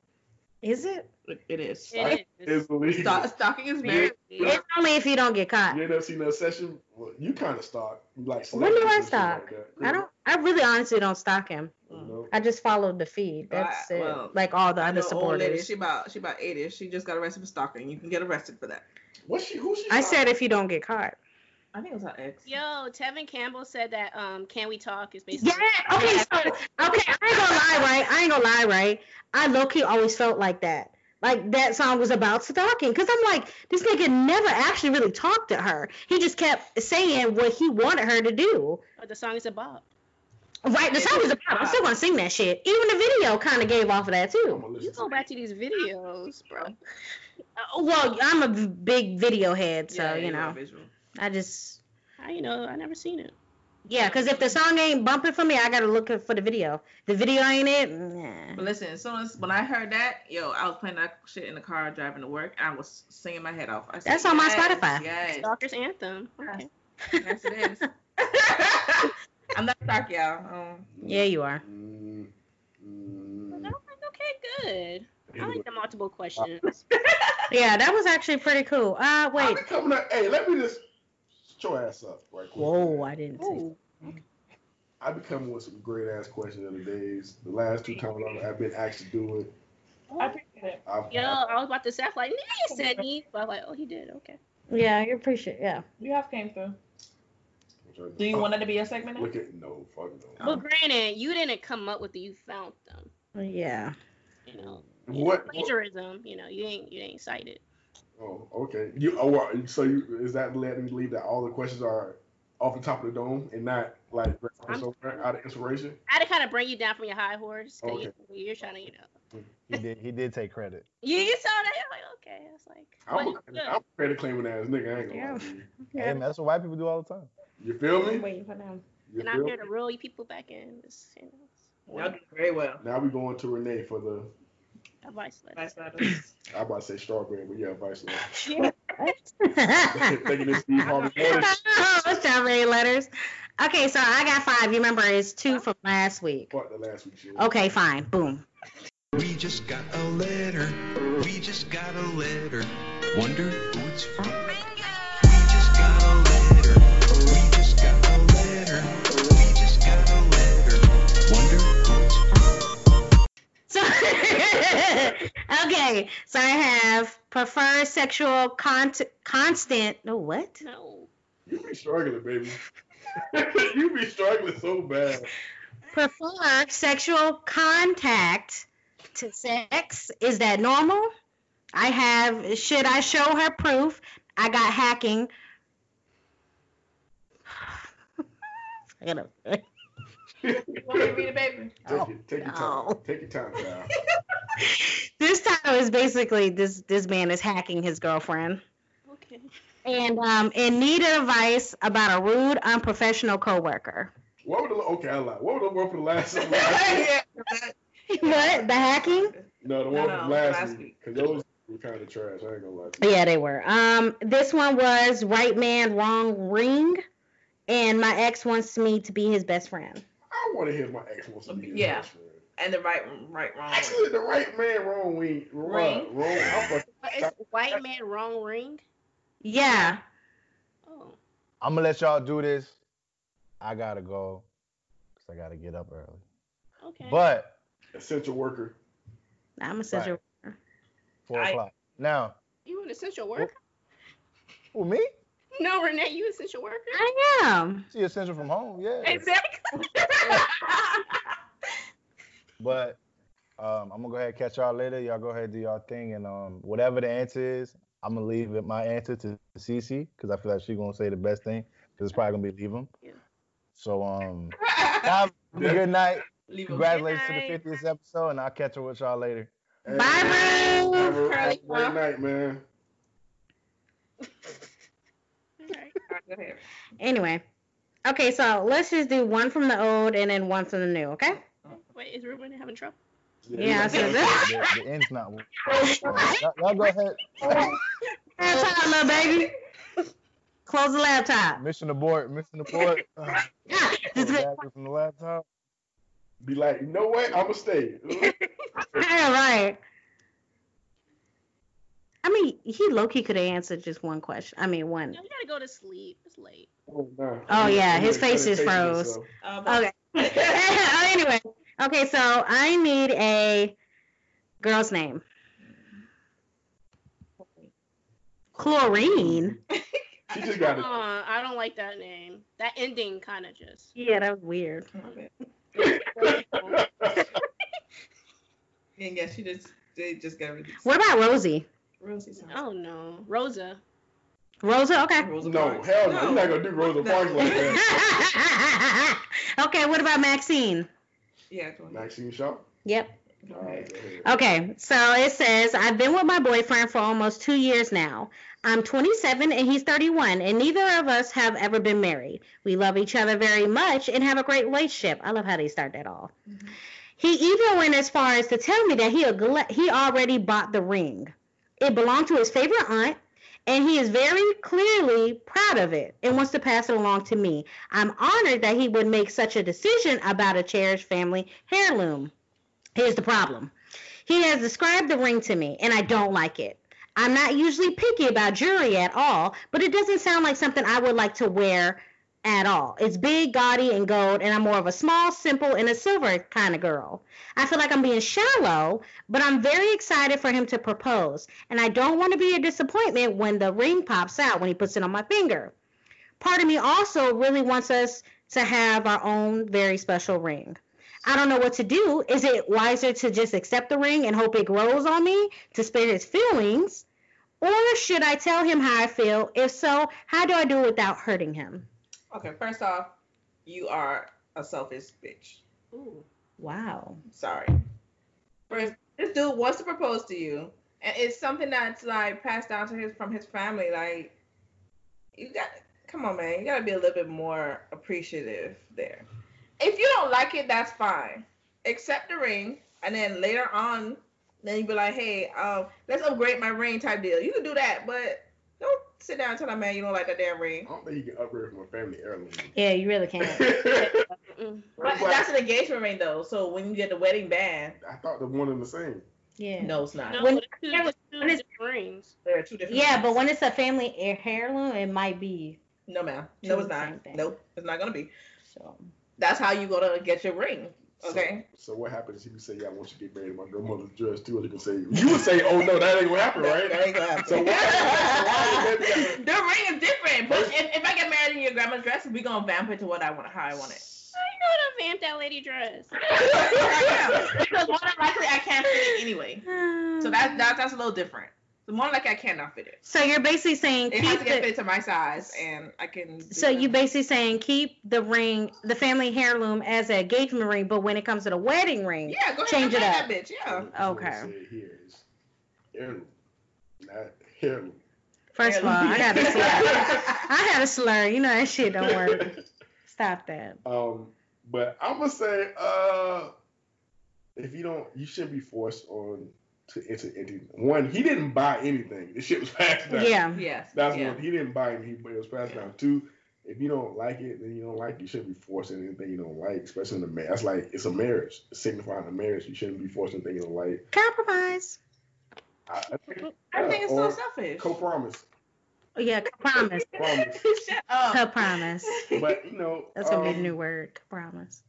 B: Is it?
D: It, it is.
F: It is.
C: It's illegal.
D: Stalking is very.
B: It's only if you don't get caught.
C: You ain't never seen that session? Well, you kind of stalk. Like
B: When do I
C: celebrities and shit
B: stalk?
C: like.
B: I don't. I really honestly don't stalk him.
C: You know?
B: I just follow the feed. That's
D: Uh,
B: it.
D: well,
B: like all the other
D: know old lady.
B: supporters.
D: She about she about eighty. She just got arrested for stalking. You can get arrested for that.
C: What's she? Who's she?
B: I said if you don't get caught.
D: I think it was her ex.
F: Yo, Tevin Campbell said that um, "Can We Talk" is basically.
B: Yeah. Okay. So okay, I ain't gonna lie, right? I ain't gonna lie, right? I low key always felt like that. Like that song was about stalking, cause I'm like, this nigga never actually really talked to her. He just kept saying what he wanted her to do.
F: But the song is about.
B: Right? The song is about. I'm still gonna sing that shit. Even the video kind of gave off of that too.
F: You go back to these videos, bro.
B: Uh, well, I'm a big video head, so
D: Yeah,
B: you
D: you
B: know,
D: visual.
B: I just
F: How you know? I never seen it.
B: yeah, cause if the song ain't bumping for me, I gotta look for the video. The video ain't it. Nah.
D: But listen, as soon as when I heard that, yo, I was playing that shit in the car driving to work, I was singing my head off. I said,
B: That's on my
D: "Yes,
B: Spotify."
D: Yes,
F: Stalker's anthem. Okay.
D: yes, it is. I'm not stalk y'all. Um,
B: Yeah, you are.
C: Mm,
F: And
C: mm,
F: I'm okay, good. I like the multiple questions.
B: Yeah, that was actually pretty cool. Uh,
C: I
B: wait.
C: be coming up. Hey, let me just shut your ass up right quick.
B: Whoa, I didn't see.
F: Ooh.
C: I be coming with some great ass questions of the days. The last two times I've- I've been asked to do it,
D: I appreciate it.
C: I've,
F: Yo, I was about to say, I was like, nigga said me, but I was like, oh, he did. Okay.
B: Yeah, you appreciate. Yeah.
D: You have came through.
C: I'm trying to-
D: Do you want it to be a segment?
C: Look at no, fuck no.
F: Well, granted, you didn't come up with it. You found them.
B: Yeah.
F: You know.
C: What?
F: Plagiarism. You know, you ain't you ain't cited.
C: Oh, okay. You oh, so you is that letting me believe that all the questions are off the top of the dome and not like
F: I'm-
C: out of inspiration?
F: I had to kind of bring you down from your high horse because
C: Okay.
F: you, you're trying to, you know. Mm.
E: He did. He did take credit.
F: yeah, you saw that? I'm like, okay. It's like,
C: I'm a,
F: but it's good.
C: I'm a credit claiming ass nigga. I ain't gonna
B: Yeah.
C: lie to you.
E: Hey, man, that's what white people do all the time.
C: You feel me?
B: I'm waiting for them.
C: You
F: and I'm here
C: me?
F: to reel you people back in. It's, you know, it's
D: Y'all do very well.
C: Now we going to Renee for the
F: advice letter.
D: Vice letters.
C: I about to say strawberry, but yeah, vice lord.
B: Yeah.
C: Thinking this Steve Harvey morning.
B: oh, strawberry letters. Okay, so I got five. You remember it's two from last week.
C: Fuck the last week shit.
B: Okay, fine. Boom.
H: We just got a letter. We just got a letter. Wonder who it's from.
B: okay, so I have prefer sexual con- constant. No, what?
F: No.
C: You be struggling, baby. you be struggling so bad.
B: Prefer sexual contact to sex. Is that normal? I have. Should I show her proof? I got hacking. I gotta.
D: You want me to read it, baby?
C: Take it. Take your oh,
B: time.
C: Take your time, child.
B: this title is basically this this man is hacking his girlfriend
F: Okay.
B: and um in need of advice about a rude unprofessional coworker.
C: What would the okay? I lied. What would the one from last week?
D: yeah.
B: what the hacking?
C: No, the one
D: no,
C: from last,
D: last
C: week.
D: week.
C: Because those were kind of trash. I ain't gonna lie. To you.
B: Yeah, they were. Um, this one was right man, wrong ring, and my ex wants me to be his best friend.
C: I want to hear my ex wants to be his
D: Yeah.
C: best friend.
D: And the right, right, wrong.
C: Actually, the right man, wrong wing,
D: Ring.
C: wrong. I'm fucking-
F: is white man wrong ring?
B: Yeah.
F: Oh.
E: I'm gonna let y'all do this. I gotta go because I gotta get up early.
F: Okay.
E: But
C: essential worker.
B: I'm a worker.
E: four
D: I-
E: o'clock. Now,
F: you an essential worker?
E: who me?
F: No, Renee, you essential worker?
B: I am.
E: She essential from home, yeah.
F: Exactly.
E: But um, I'm gonna go ahead and catch y'all later. Y'all go ahead and do y'all thing, and um, whatever the answer is, I'm gonna leave it, my answer to Cece because I feel like she's gonna say the best thing because it's probably gonna be leave them.
F: Yeah.
E: So um, have a good night.
D: Leave 'em.
E: Congratulations
F: Good
E: to the 50th episode, and I'll catch up with y'all later.
C: Hey,
B: Bye,
C: Have
B: boo.
C: a, have a great night, man.
F: Alright.
D: Go ahead.
B: Anyway. Okay, so let's just do one from the old and then one from the new, okay?
F: Wait, is Ruben having trouble?
B: Yeah, I said
E: the,
B: that.
E: the end's not. y'all, y'all go ahead.
B: Laptop, little baby. Close the laptop.
E: Mission abort. Mission abort. Uh,
B: Ah,
E: pull
B: just
E: the
B: be-
E: battery from the laptop.
C: Be like, you know what? I'ma stay.
B: Yeah, right. I mean, he low key could have answered just one question. I mean, one.
F: No, you gotta go to sleep. It's late.
C: oh, nah.
B: Oh, yeah, his face is froze.
C: this, so-
D: Uh,
B: Okay. Anyway, okay, so I need a girl's name. Chlorine.
C: She
F: Uh. I don't like that name. That ending kind of just.
B: Yeah, that was weird.
D: And yeah, she just they just got rid of
B: What about Rosie?
D: Rosie sounds.
F: Oh no, Rosa.
B: Rosa, okay.
D: Rosa
C: No,
D: Parks.
C: hell no. You're not gonna do Rosa Parks like that.
B: okay, what about Maxine?
D: Yeah, go ahead.
C: Maxine Shaw.
B: Yep.
D: Go
C: All right,
D: ahead.
C: go ahead.
B: Okay, so it says I've been with my boyfriend for almost two years now. I'm 27 and he's 31, and neither of us have ever been married. We love each other very much and have a great relationship. I love how they start that off. Mm-hmm. He even went as far as to tell me that he ag- he already bought the ring. It belonged to his favorite aunt, and he is very clearly proud of it and wants to pass it along to me. I'm honored that he would make such a decision about a cherished family heirloom. Here's the problem. He has described the ring to me, and I don't like it. I'm not usually picky about jewelry at all, but it doesn't sound like something I would like to wear at all. It's big, gaudy, and gold, and I'm more of a small, simple, and a silver kind of girl. I feel like I'm being shallow, but I'm very excited for him to propose, and I don't want to be a disappointment when the ring pops out when he puts it on my finger. Part of me also really wants us to have our own very special ring. I don't know what to do. Is it wiser to just accept the ring and hope it grows on me to spare his feelings? Or should I tell him how I feel? If so, how do I do it without hurting him?
D: Okay, first off, you are a selfish bitch.
F: Ooh.
B: Wow.
D: Sorry. First, this dude wants to propose to you, and it's something that's like passed down to his from his family. Like, you got, come on, man, you gotta be a little bit more appreciative there. If you don't like it, that's fine. Accept the ring, and then later on, then you be like, hey, um, let's upgrade my ring type deal. You can do that, but don't sit down and tell that man you don't like that damn ring.
C: I don't think you can upgrade from a family heirloom.
B: Yeah, you really can't.
D: But that's an engagement ring though. So when you get the wedding band,
C: I thought the one and the same.
B: Yeah.
D: no, it's not.
F: No,
B: When-
F: two,
B: when
F: it's two
B: it's-
F: different rings.
D: There are two different.
B: Yeah,
D: rings.
B: but when it's a family heirloom, it might be.
D: no, ma'am, no, it's not. Nope, it's not gonna be.
B: So
D: That's how you gonna get your ring.
C: So-
D: Okay.
C: So, what happens if you say, "Yeah, I want you to get married to my grandmother's dress too"? Or you can say, you would say, "Oh no, that ain't gonna happen, right?"
D: That ain't gonna happen.
C: So why- so why the
D: ring is different. But if, if I get married in your grandma's dress, we gonna vamp it to what I want, how I want it.
F: I know to vamp that lady dress.
D: because more than likely I can't fit it anyway. So that, that that's a little different. So more like I cannot fit it.
B: So you're basically saying
D: It has
B: keep
D: to get
B: the,
D: fit to my size, and I can.
B: so
D: that.
B: you basically saying keep the ring, the family heirloom as an engagement ring, but when it comes to the wedding ring,
D: Yeah, go ahead
B: change it up.
D: that bitch. Yeah.
C: That's what I
B: Okay.
C: here is heirloom, not heirloom.
B: first of all, I got to slur. I had a slur. You know that shit don't work. Stop that.
C: Um, but I'm gonna say, uh, if you don't, you shouldn't be forced on to enter into one. He didn't buy anything. The shit was passed down.
B: Yeah.
D: Yes.
C: That's
D: yeah.
C: one. He didn't buy anything, but it was passed
D: Yeah.
C: down. Two, if you don't like it, then you don't like it. You shouldn't be forcing anything you don't like, especially in a marriage. That's like it's a marriage. It's signifying a marriage. You shouldn't be forcing anything you don't like.
B: Compromise.
C: I, I think,
D: I think it's so selfish.
C: Kapromise,
B: Oh, yeah, promise.
C: promise.
D: Shut up.
B: Kapromise.
C: But you know,
B: That's gonna be the
C: um,
B: new word. Promise.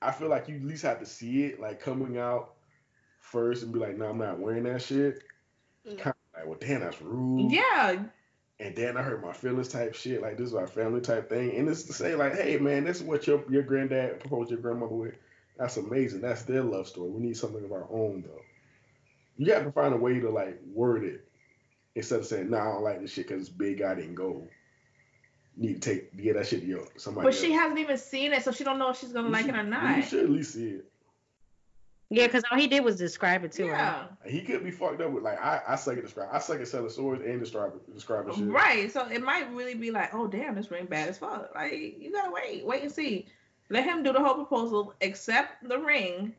C: I feel like you at least have to see it, like coming out first and be like, no, I'm not wearing that shit.
F: Mm.
C: Kind of like, well, damn, that's rude.
D: Yeah.
C: And then I hurt my feelings type shit. Like, this is our family type thing. And it's to say, like, hey, man, this is what your, your granddad proposed your grandmother with. That's amazing. That's their love story. We need something of our own, though. You have to find a way to, like, word it instead of saying, nah, I don't like this shit because it's big, I didn't go. Need to take, get that shit to your, somebody
D: But she hasn't even seen it, so she don't know if she's gonna
C: You
D: like it
C: should-
D: or
C: You
D: not.
C: should at least see it.
B: Yeah, because all he did was describe it to her.
C: He could be fucked up with like I I suck at describe I suck at selling swords and describe describing shit.
D: Right. So it might really be like, oh damn, this ring bad as fuck. Like you gotta wait, wait and see. Let him do the whole proposal, accept the ring,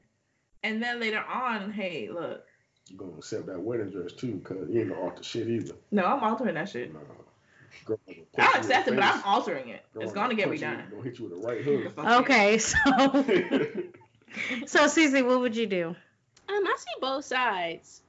D: and then later on, hey, look,
C: You gonna accept that wedding dress too, cause you ain't gonna alter shit either.
D: no, I'm altering that shit.
C: Nah. Girl,
D: I'll accept
C: the
D: it, but I'm altering it.
C: Girl
D: It's gonna get
C: punch you-
D: redone.
C: Gonna hit you with a right hook.
B: Okay, so so Cece, what would you do?
F: Um, I see both sides.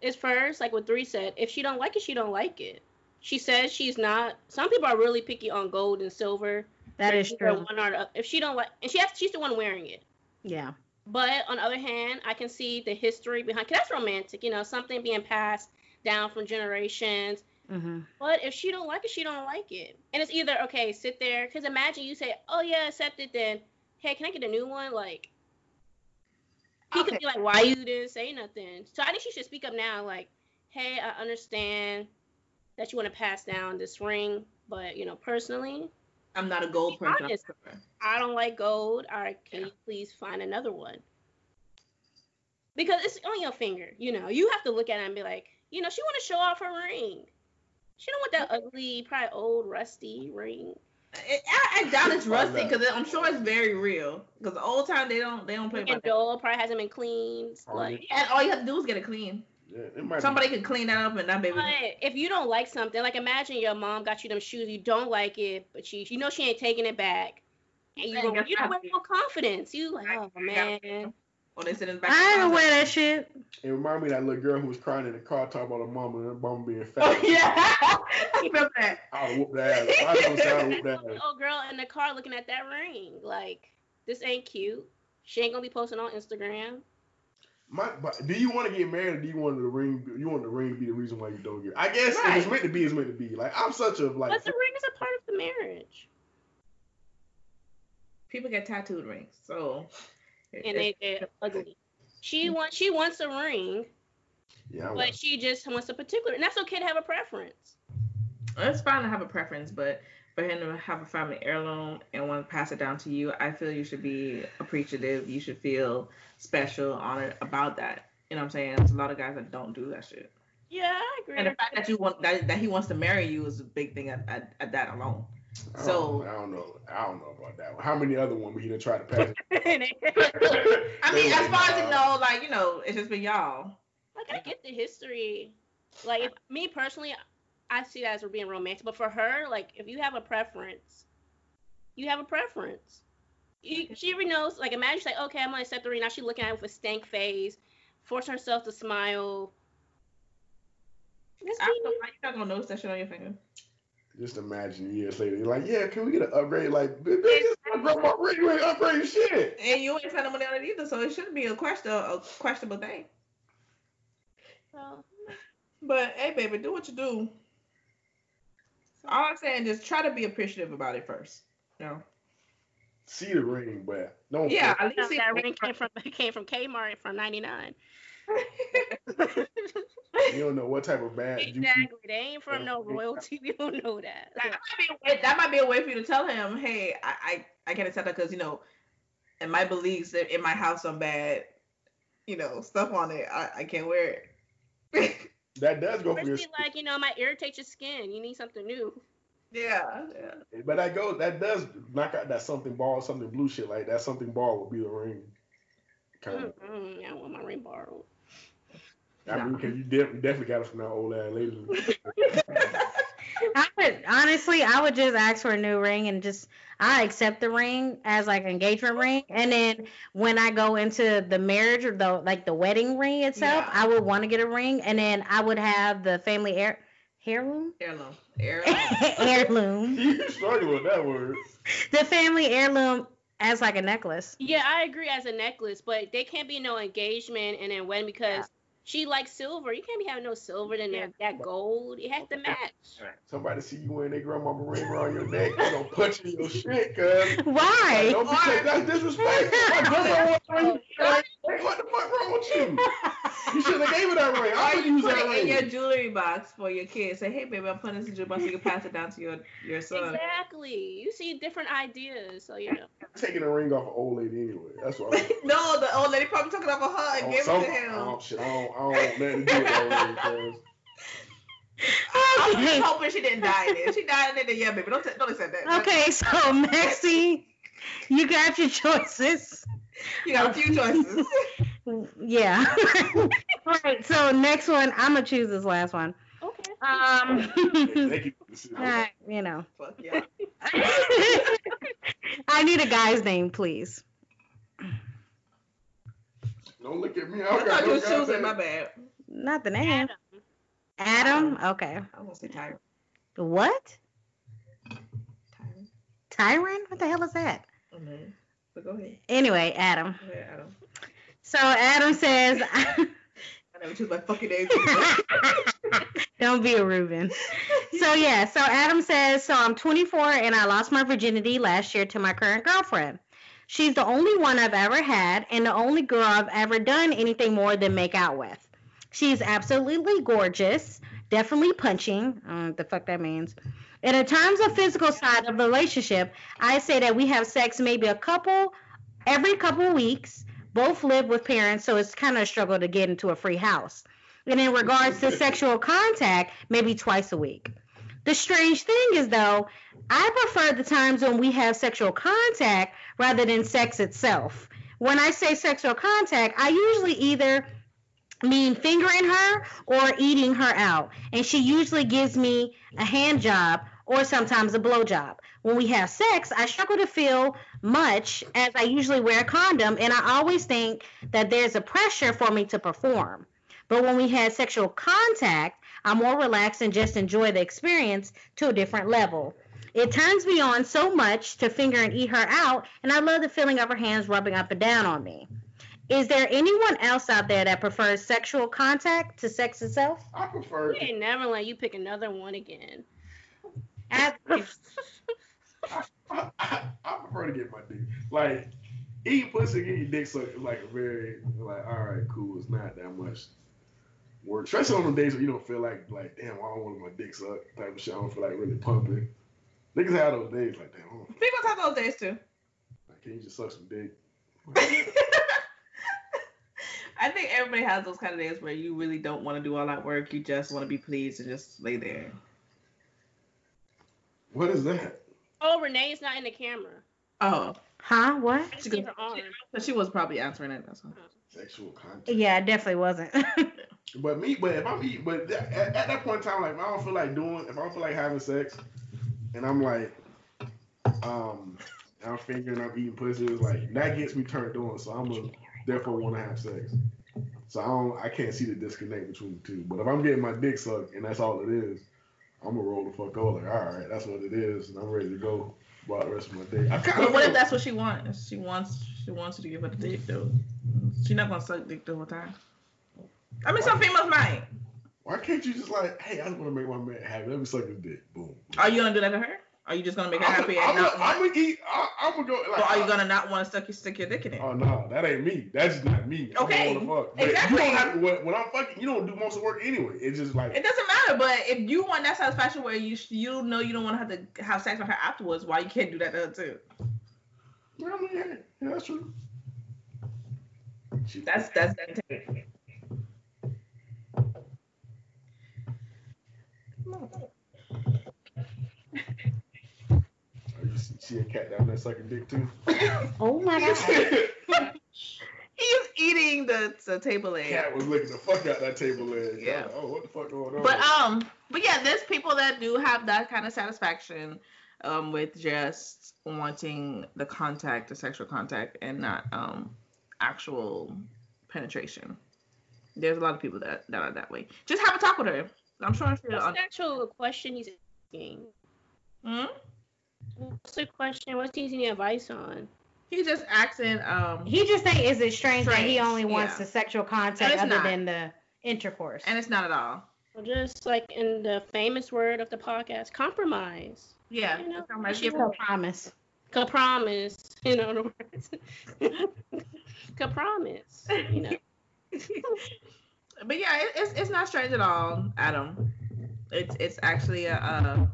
F: It's first, like what Three said, if she don't like it, she don't like it. She says she's not. Some people are really picky on gold and silver.
B: That is true.
F: One or if she don't like, and she has, she's the one wearing it.
B: Yeah.
F: But on the other hand, I can see the history behind. Cause that's romantic, you know, something being passed down from generations.
B: hmm
F: But if she don't like it, she don't like it. And it's either okay, sit there. Cause imagine you say, "Oh yeah, accept it." Then, hey, can I get a new one? Like, he
D: Okay.
F: could be like, "Why you didn't say nothing?" So I think she should speak up now. Like, hey, I understand that you want to pass down this ring, but you know, personally,
D: I'm not a gold person.
F: honest. I don't like gold. All right, can you please find another one? Because it's on your finger, you know. You have to look at it and be like, you know, she want to show off her ring. She don't want that ugly, probably old, rusty ring.
D: I, I, I doubt it's rusty because I'm sure it's very real. Because the old time they don't they don't play
F: And
D: about that.
F: Joel probably hasn't been cleaned.
C: Oh,
F: Like,
D: And all you have to do is get it clean.
C: Yeah, it might
D: Somebody can clean that up and that baby.
F: but if you don't like something, like imagine your mom got you them shoes, you don't like it, but she, you know, she ain't taking it back, and you,
D: Hey,
F: you don't
D: what?
F: have no confidence. You like, oh man.
D: When they sit in the back.
B: I
D: of
B: ain't gonna wear that shit.
C: It reminded me of that little girl who was crying in the car talking about her mama and her mama being fat.
D: Oh yeah, I feel that.
C: I'll whoop that ass. I know I'll whoop that ass.
F: old girl in the car looking at that ring. Like, this ain't cute. She ain't gonna be posting on Instagram.
C: My, but do you want to get married or do you want the ring? You want the ring to be the reason why you don't get? I guess if it's meant to be, it's meant to be. Like I'm such a like.
F: But the ring is a part of the marriage.
D: People get tattooed rings, so.
F: And they, they're ugly. She mm. wants she wants a ring,
C: Yeah, I
F: but she just wants a particular and that's okay to have a preference.
D: It's fine to have a preference, but for him to have a family heirloom and want to pass it down to you, I feel you should be appreciative. You should feel special, honored about that. You know what I'm saying? There's a lot of guys that don't do that shit.
F: Yeah, I agree.
D: And the fact that you want that, that he wants to marry you is a big thing at, at, at that alone.
C: I don't-
D: So-
C: I don't know. I don't know about that one. How many other women he done tried to pass?
D: I mean, as far as you know, like you know, it's just been y'all.
F: like I get the history. Like if, me personally, I see that as being romantic. But for her, like if you have a preference, you have a preference. You- She already knows. Like, imagine she's like, okay, I'm gonna accept the ring. Now she's looking at it with a stank face, forcing herself to smile. That's
D: After a
F: me.
D: while, you're not gonna notice that shit on your finger.
C: Just imagine years later, you're like, yeah, can we get an upgrade? Like, bitch, this my grandma ring, you ain't upgrade shit.
D: And you ain't spending money on it either, so it shouldn't be a question a questionable thing.
F: So,
D: But hey, baby, do what you do. All I'm saying is try to be appreciative about it first. You know?
C: See the ring, but don't.
D: Yeah,
C: put-
D: at least see
F: that ring came from came from Kmart from '99.
C: You don't know what type of bad juicy
F: exactly. They ain't from no royalty. We don't know that.
D: that might be a way, that might be a way for you to tell him, hey, I I, I can't accept that because you know, in my beliefs that in my house some bad, you know, stuff on it. I, I can't wear it.
C: that does go
F: Or
C: for your.
F: be like, you know, it might irritate your skin. You need something new.
D: yeah, yeah.
C: But that goes. That does knock out that something ball, something blue shit like that. Something ball would be the ring. Kind of.
F: Mm-mm, I don't want my ring borrowed.
C: I mean, because you def- definitely got it from that old ass lady.
B: I would honestly, I would just ask for a new ring and just I accept the ring as like engagement ring, and then when I go into the marriage or the like the wedding ring itself,
D: Yeah.
B: I would want to get a ring, and then I would have the family heir heirloom
D: Heirloom. Heirloom.
B: heirloom
C: you struggle with that word.
B: the family heirloom as like a necklace.
F: Yeah, I agree as a necklace, but they can't be no engagement and then wedding because she likes silver. You can't be having no silver and then that gold. It has to match.
C: Somebody see you wearing their grandmama ring around your neck, they gonna punch you in your shit, cuz.
B: Why?
C: Don't be take that's disrespectful. My grandma wants a ring. Like, what the fuck wrong with you? You should have gave her that ring. I would
D: you
C: use
D: put
C: that
D: it in your jewelry box for your kids. Say, hey, baby, I'm putting this in your box so you can pass it down to your, your son.
F: Exactly. You see different ideas, so you know.
C: Taking the ring off an old lady anyway. That's what I'm
D: No, the old lady probably took it off of her and
C: Oh,
D: gave it to him.
C: Oh shit, I don't, I don't want nothing to do with that ring, cuz.
D: I'm just hoping she didn't die in it. She died in it, then yeah, baby. Don't, t- don't accept that.
B: Okay, so Maxxie, you got your choices.
D: You got a few choices.
B: Yeah. All right. So next one, I'm gonna choose this last one.
F: Okay.
B: Um,
C: Thank you for
B: uh, you know,
D: Fuck yeah.
B: I need a guy's name, please.
C: Don't look at me. I
D: I
C: don't got
D: thought you
C: no
D: was choosing. My bad.
B: Not the name.
F: Adam.
B: Adam. Okay.
D: I want to say Tyron.
B: What?
D: Tyron.
B: Tyron? What the hell is that?
D: Oh, man. But go ahead.
B: Anyway, Adam.
D: Go ahead, Adam.
B: So Adam says,
D: I never choose my fucking name.
B: "Don't be a Reuben." So yeah, so Adam says, "So I'm 24 and I lost my virginity last year to my current girlfriend. She's the only one I've ever had and the only girl I've ever done anything more than make out with. She's absolutely gorgeous, definitely punching. What the fuck that means. In terms of physical side of the relationship, I say that we have sex maybe a couple every couple weeks. Both live with parents, so it's kind of a struggle to get into a free house. And in regards to sexual contact, maybe twice a week. The strange thing is, though, I prefer the times when we have sexual contact rather than sex itself. When I say sexual contact, I usually either mean fingering her or eating her out. And she usually gives me a hand job or sometimes a blow job. When we have sex, I struggle to feel much as I usually wear a condom, and I always think that there's a pressure for me to perform. But when we had sexual contact, I'm more relaxed and just enjoy the experience to a different level. It turns me on so much to finger and eat her out, and I love the feeling of her hands rubbing up and down on me. Is there anyone else out there that prefers sexual contact to sex itself?
C: I prefer.
F: We ain't never let you pick another one again.
B: I-
C: I, I, I prefer to get my dick. Like, eating pussy and getting your dick sucked is like very, like, all right, cool. It's not that much work. Especially on the days where you don't feel like, like, damn, I don't want my dick sucked type of shit. I don't feel like really pumping. Niggas have those days like, damn,
D: People have those days too.
C: like, can you just suck some dick?
D: I think everybody has those kind of days where you really don't want to do all that work. You just want to be pleased and just lay there.
C: What is that?
F: Oh, Renee Renee's not in the camera.
D: Oh,
B: Huh? What?
F: She gave her arm.
D: so she was probably answering it. That's all.
C: Sexual contact.
B: Yeah, it definitely wasn't.
C: But me, but if I'm eating, but at, at that point in time, like if I don't feel like doing, if I don't feel like having sex, and I'm like, um, I'm fingering, I'm eating pussy. It's like that gets me turned on. So I'm a therefore want to have sex. So I don't, I can't see the disconnect between the two. But if I'm getting my dick sucked and that's all it is, I'm gonna roll the fuck over. Like, all right, that's what it is, and I'm ready to go about the rest of my day. I kind
D: But
C: of
D: what if that's what she wants? She wants she wants you to give her the dick though. She's not gonna suck dick the whole time. I mean, some females might.
C: Why can't you just like, hey, I just want to make my man happy. Let me suck his dick. Boom.
D: Are you gonna do that to her? Are you just gonna make her
C: I'm,
D: happy
C: I'm,
D: and not?
C: I'm gonna eat. I, I'm gonna go. Like,
D: Or are you gonna not want to stick your stick your dick in it?
C: Oh no, that ain't me. That's not me. I'm
D: Okay,
C: gonna wanna fuck. But
D: exactly.
C: You don't have to, when, when I'm fucking, you don't do most of the work anyway. It's just like
D: It doesn't matter, but if you want that satisfaction where you you know you don't want to have to have sex with her afterwards, why you can't do that to her too?
C: Well, I mean, yeah, yeah, that's true.
D: That's that's that.
C: Oh, you see, see a cat down there sucking dick too.
B: Oh my god.
D: He's eating the, the table leg.
C: cat was licking the fuck out that table leg.
D: Yeah.
C: Like, oh, what the fuck going on?
D: But um, but yeah, there's people that do have that kind of satisfaction, um, with just wanting the contact, the sexual contact, and not um, actual penetration. There's a lot of people that that are that way. Just have a talk with her. I'm sure she'll.
F: What's
D: Un-
F: the actual question he's asking?
D: Hmm?
F: What's the question? What's he needing advice on?
D: He's just asking. Um,
B: He just think is it strange, that he only wants
D: yeah.
B: the sexual
D: And
B: contact other
D: not.
B: than the intercourse.
D: and it's not at all.
F: Well, just like in the famous word of the podcast, Kapromise.
D: Yeah.
F: You know,
D: it's not much give
B: promise.
F: Kapromise. You know the words. Kapromise. You know.
D: but yeah, it, it's it's not strange at all, Adam. It's it's actually a uh,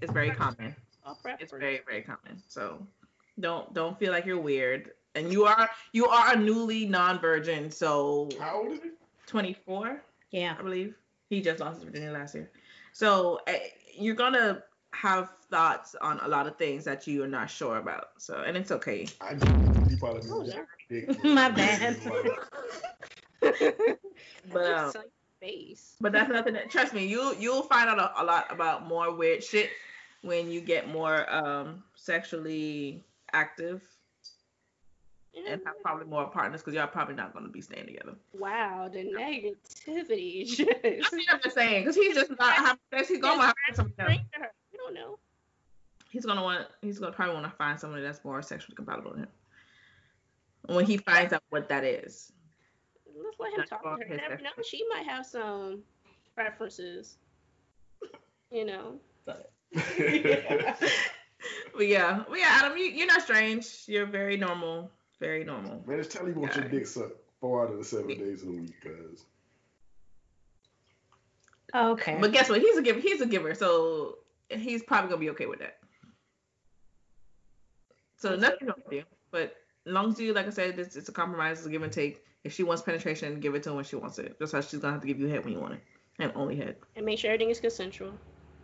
D: it's very common.
F: All
D: It's
F: preference.
D: very very common. So don't don't feel like you're weird. And you are you are a newly non-virgin, so
C: How old is he?
D: 24,
B: Yeah.
D: I believe. He just lost his virginity last year. So eh, you're gonna have thoughts on a lot of things that you are not sure about. So and it's okay.
C: I just, he probably
F: Oh, yeah.
B: My bad.
D: But um,
F: face.
D: But that's nothing. That, trust me, you you'll find out a, a lot about more weird shit when you get more um sexually active and have probably more partners because y'all probably not gonna be staying together.
F: Wow, the negativity. Just,
D: I mean, I'm just saying because he's just not having sex. He's gonna have somebody else.
F: You don't know.
D: He's gonna want. He's gonna probably want to find somebody that's more sexually compatible with him. When he finds out what that is.
F: Let's let him
D: Not
F: talk to her. Never know. She might have some preferences. You know.
D: But yeah, but yeah, Adam, you, you're not strange. You're very normal. Very normal.
C: Man, just tell you want your
D: Yeah.
C: dick sucked four out of the seven days of the week, cause
B: Okay.
D: But guess what? He's a giver. He's a giver, so he's probably gonna be okay with that. So nothing wrong with you. But as long as you, like I said, it's, it's a compromise, it's a give and take. If she wants penetration, give it to her when she wants it. That's how she's gonna have to give you head when you want it, and only head.
F: And make sure everything is consensual.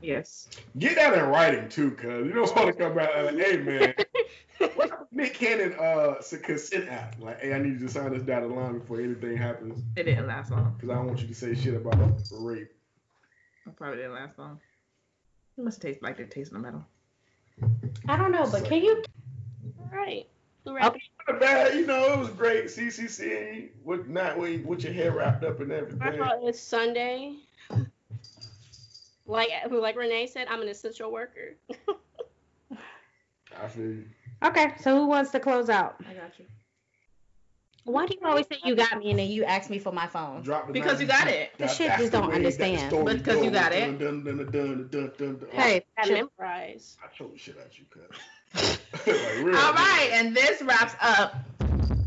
D: Yes.
C: get that in writing too, cause you don't want to come back like, hey man, Nick Cannon uh consent app. Like, hey, I need you to sign this dotted line before anything happens,
D: It didn't last long.
C: cause I don't want you to say shit about rape.
D: It probably didn't last long. It must taste like they're tasting the metal.
B: I don't know, but can you?
F: All right. Who wrapped
B: Okay.
C: Bad, you know, it was great. CCC with not with, with your hair wrapped up and
F: First
C: everything.
F: of all, it's Sunday. Like like Renee said, I'm an essential worker.
C: I feel you.
B: Okay, so who wants to close out?
D: I got you.
B: Why do you always say you got me and then you ask me for my phone?
C: Drop the
D: Because you got it.
B: The shit just don't
C: way that the
B: understand.
D: But because you got it.
C: Dun, dun, dun, dun, dun, dun, dun.
B: Hey,
F: I
B: shit.
F: memorize.
C: I told the shit out you, cuz. like.
D: All right, and this wraps up.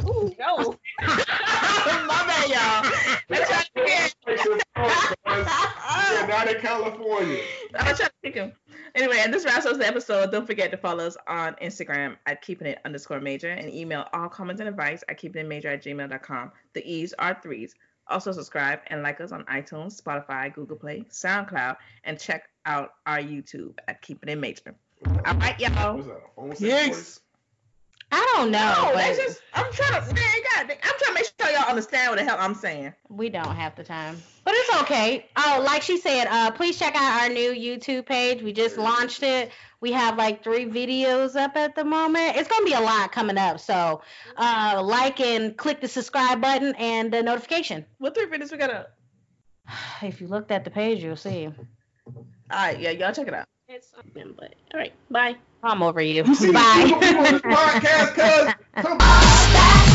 F: Ooh, no.
D: My bad, y'all. Let's try it again.
C: You're not in California.
D: I'm trying to pick him. Anyway, and this wraps up the episode. Don't forget to follow us on Instagram at keeping it underscore major and email all comments and advice at keeping it major at gmail.com. The E's are threes. Also subscribe and like us on iTunes, Spotify, Google Play, SoundCloud, and check out our YouTube at keeping it major. All right, y'all.
C: What's
B: I don't know.
D: No,
B: but
D: that's just I'm trying to man, God, I'm trying to make sure y'all understand what the hell I'm saying.
B: We don't have the time. But it's okay. Oh, like she said, uh, please check out our new YouTube page. We just launched it. We have like three videos up at the moment. It's gonna be a lot coming up. So uh, like and click the subscribe button and the notification.
D: What three videos we got up?
B: If you looked at the page, you'll see.
D: All right, yeah, y'all check it out.
F: It's something, but all right, bye
B: palm over you.
C: see
B: Bye.
C: Podcast. Come on.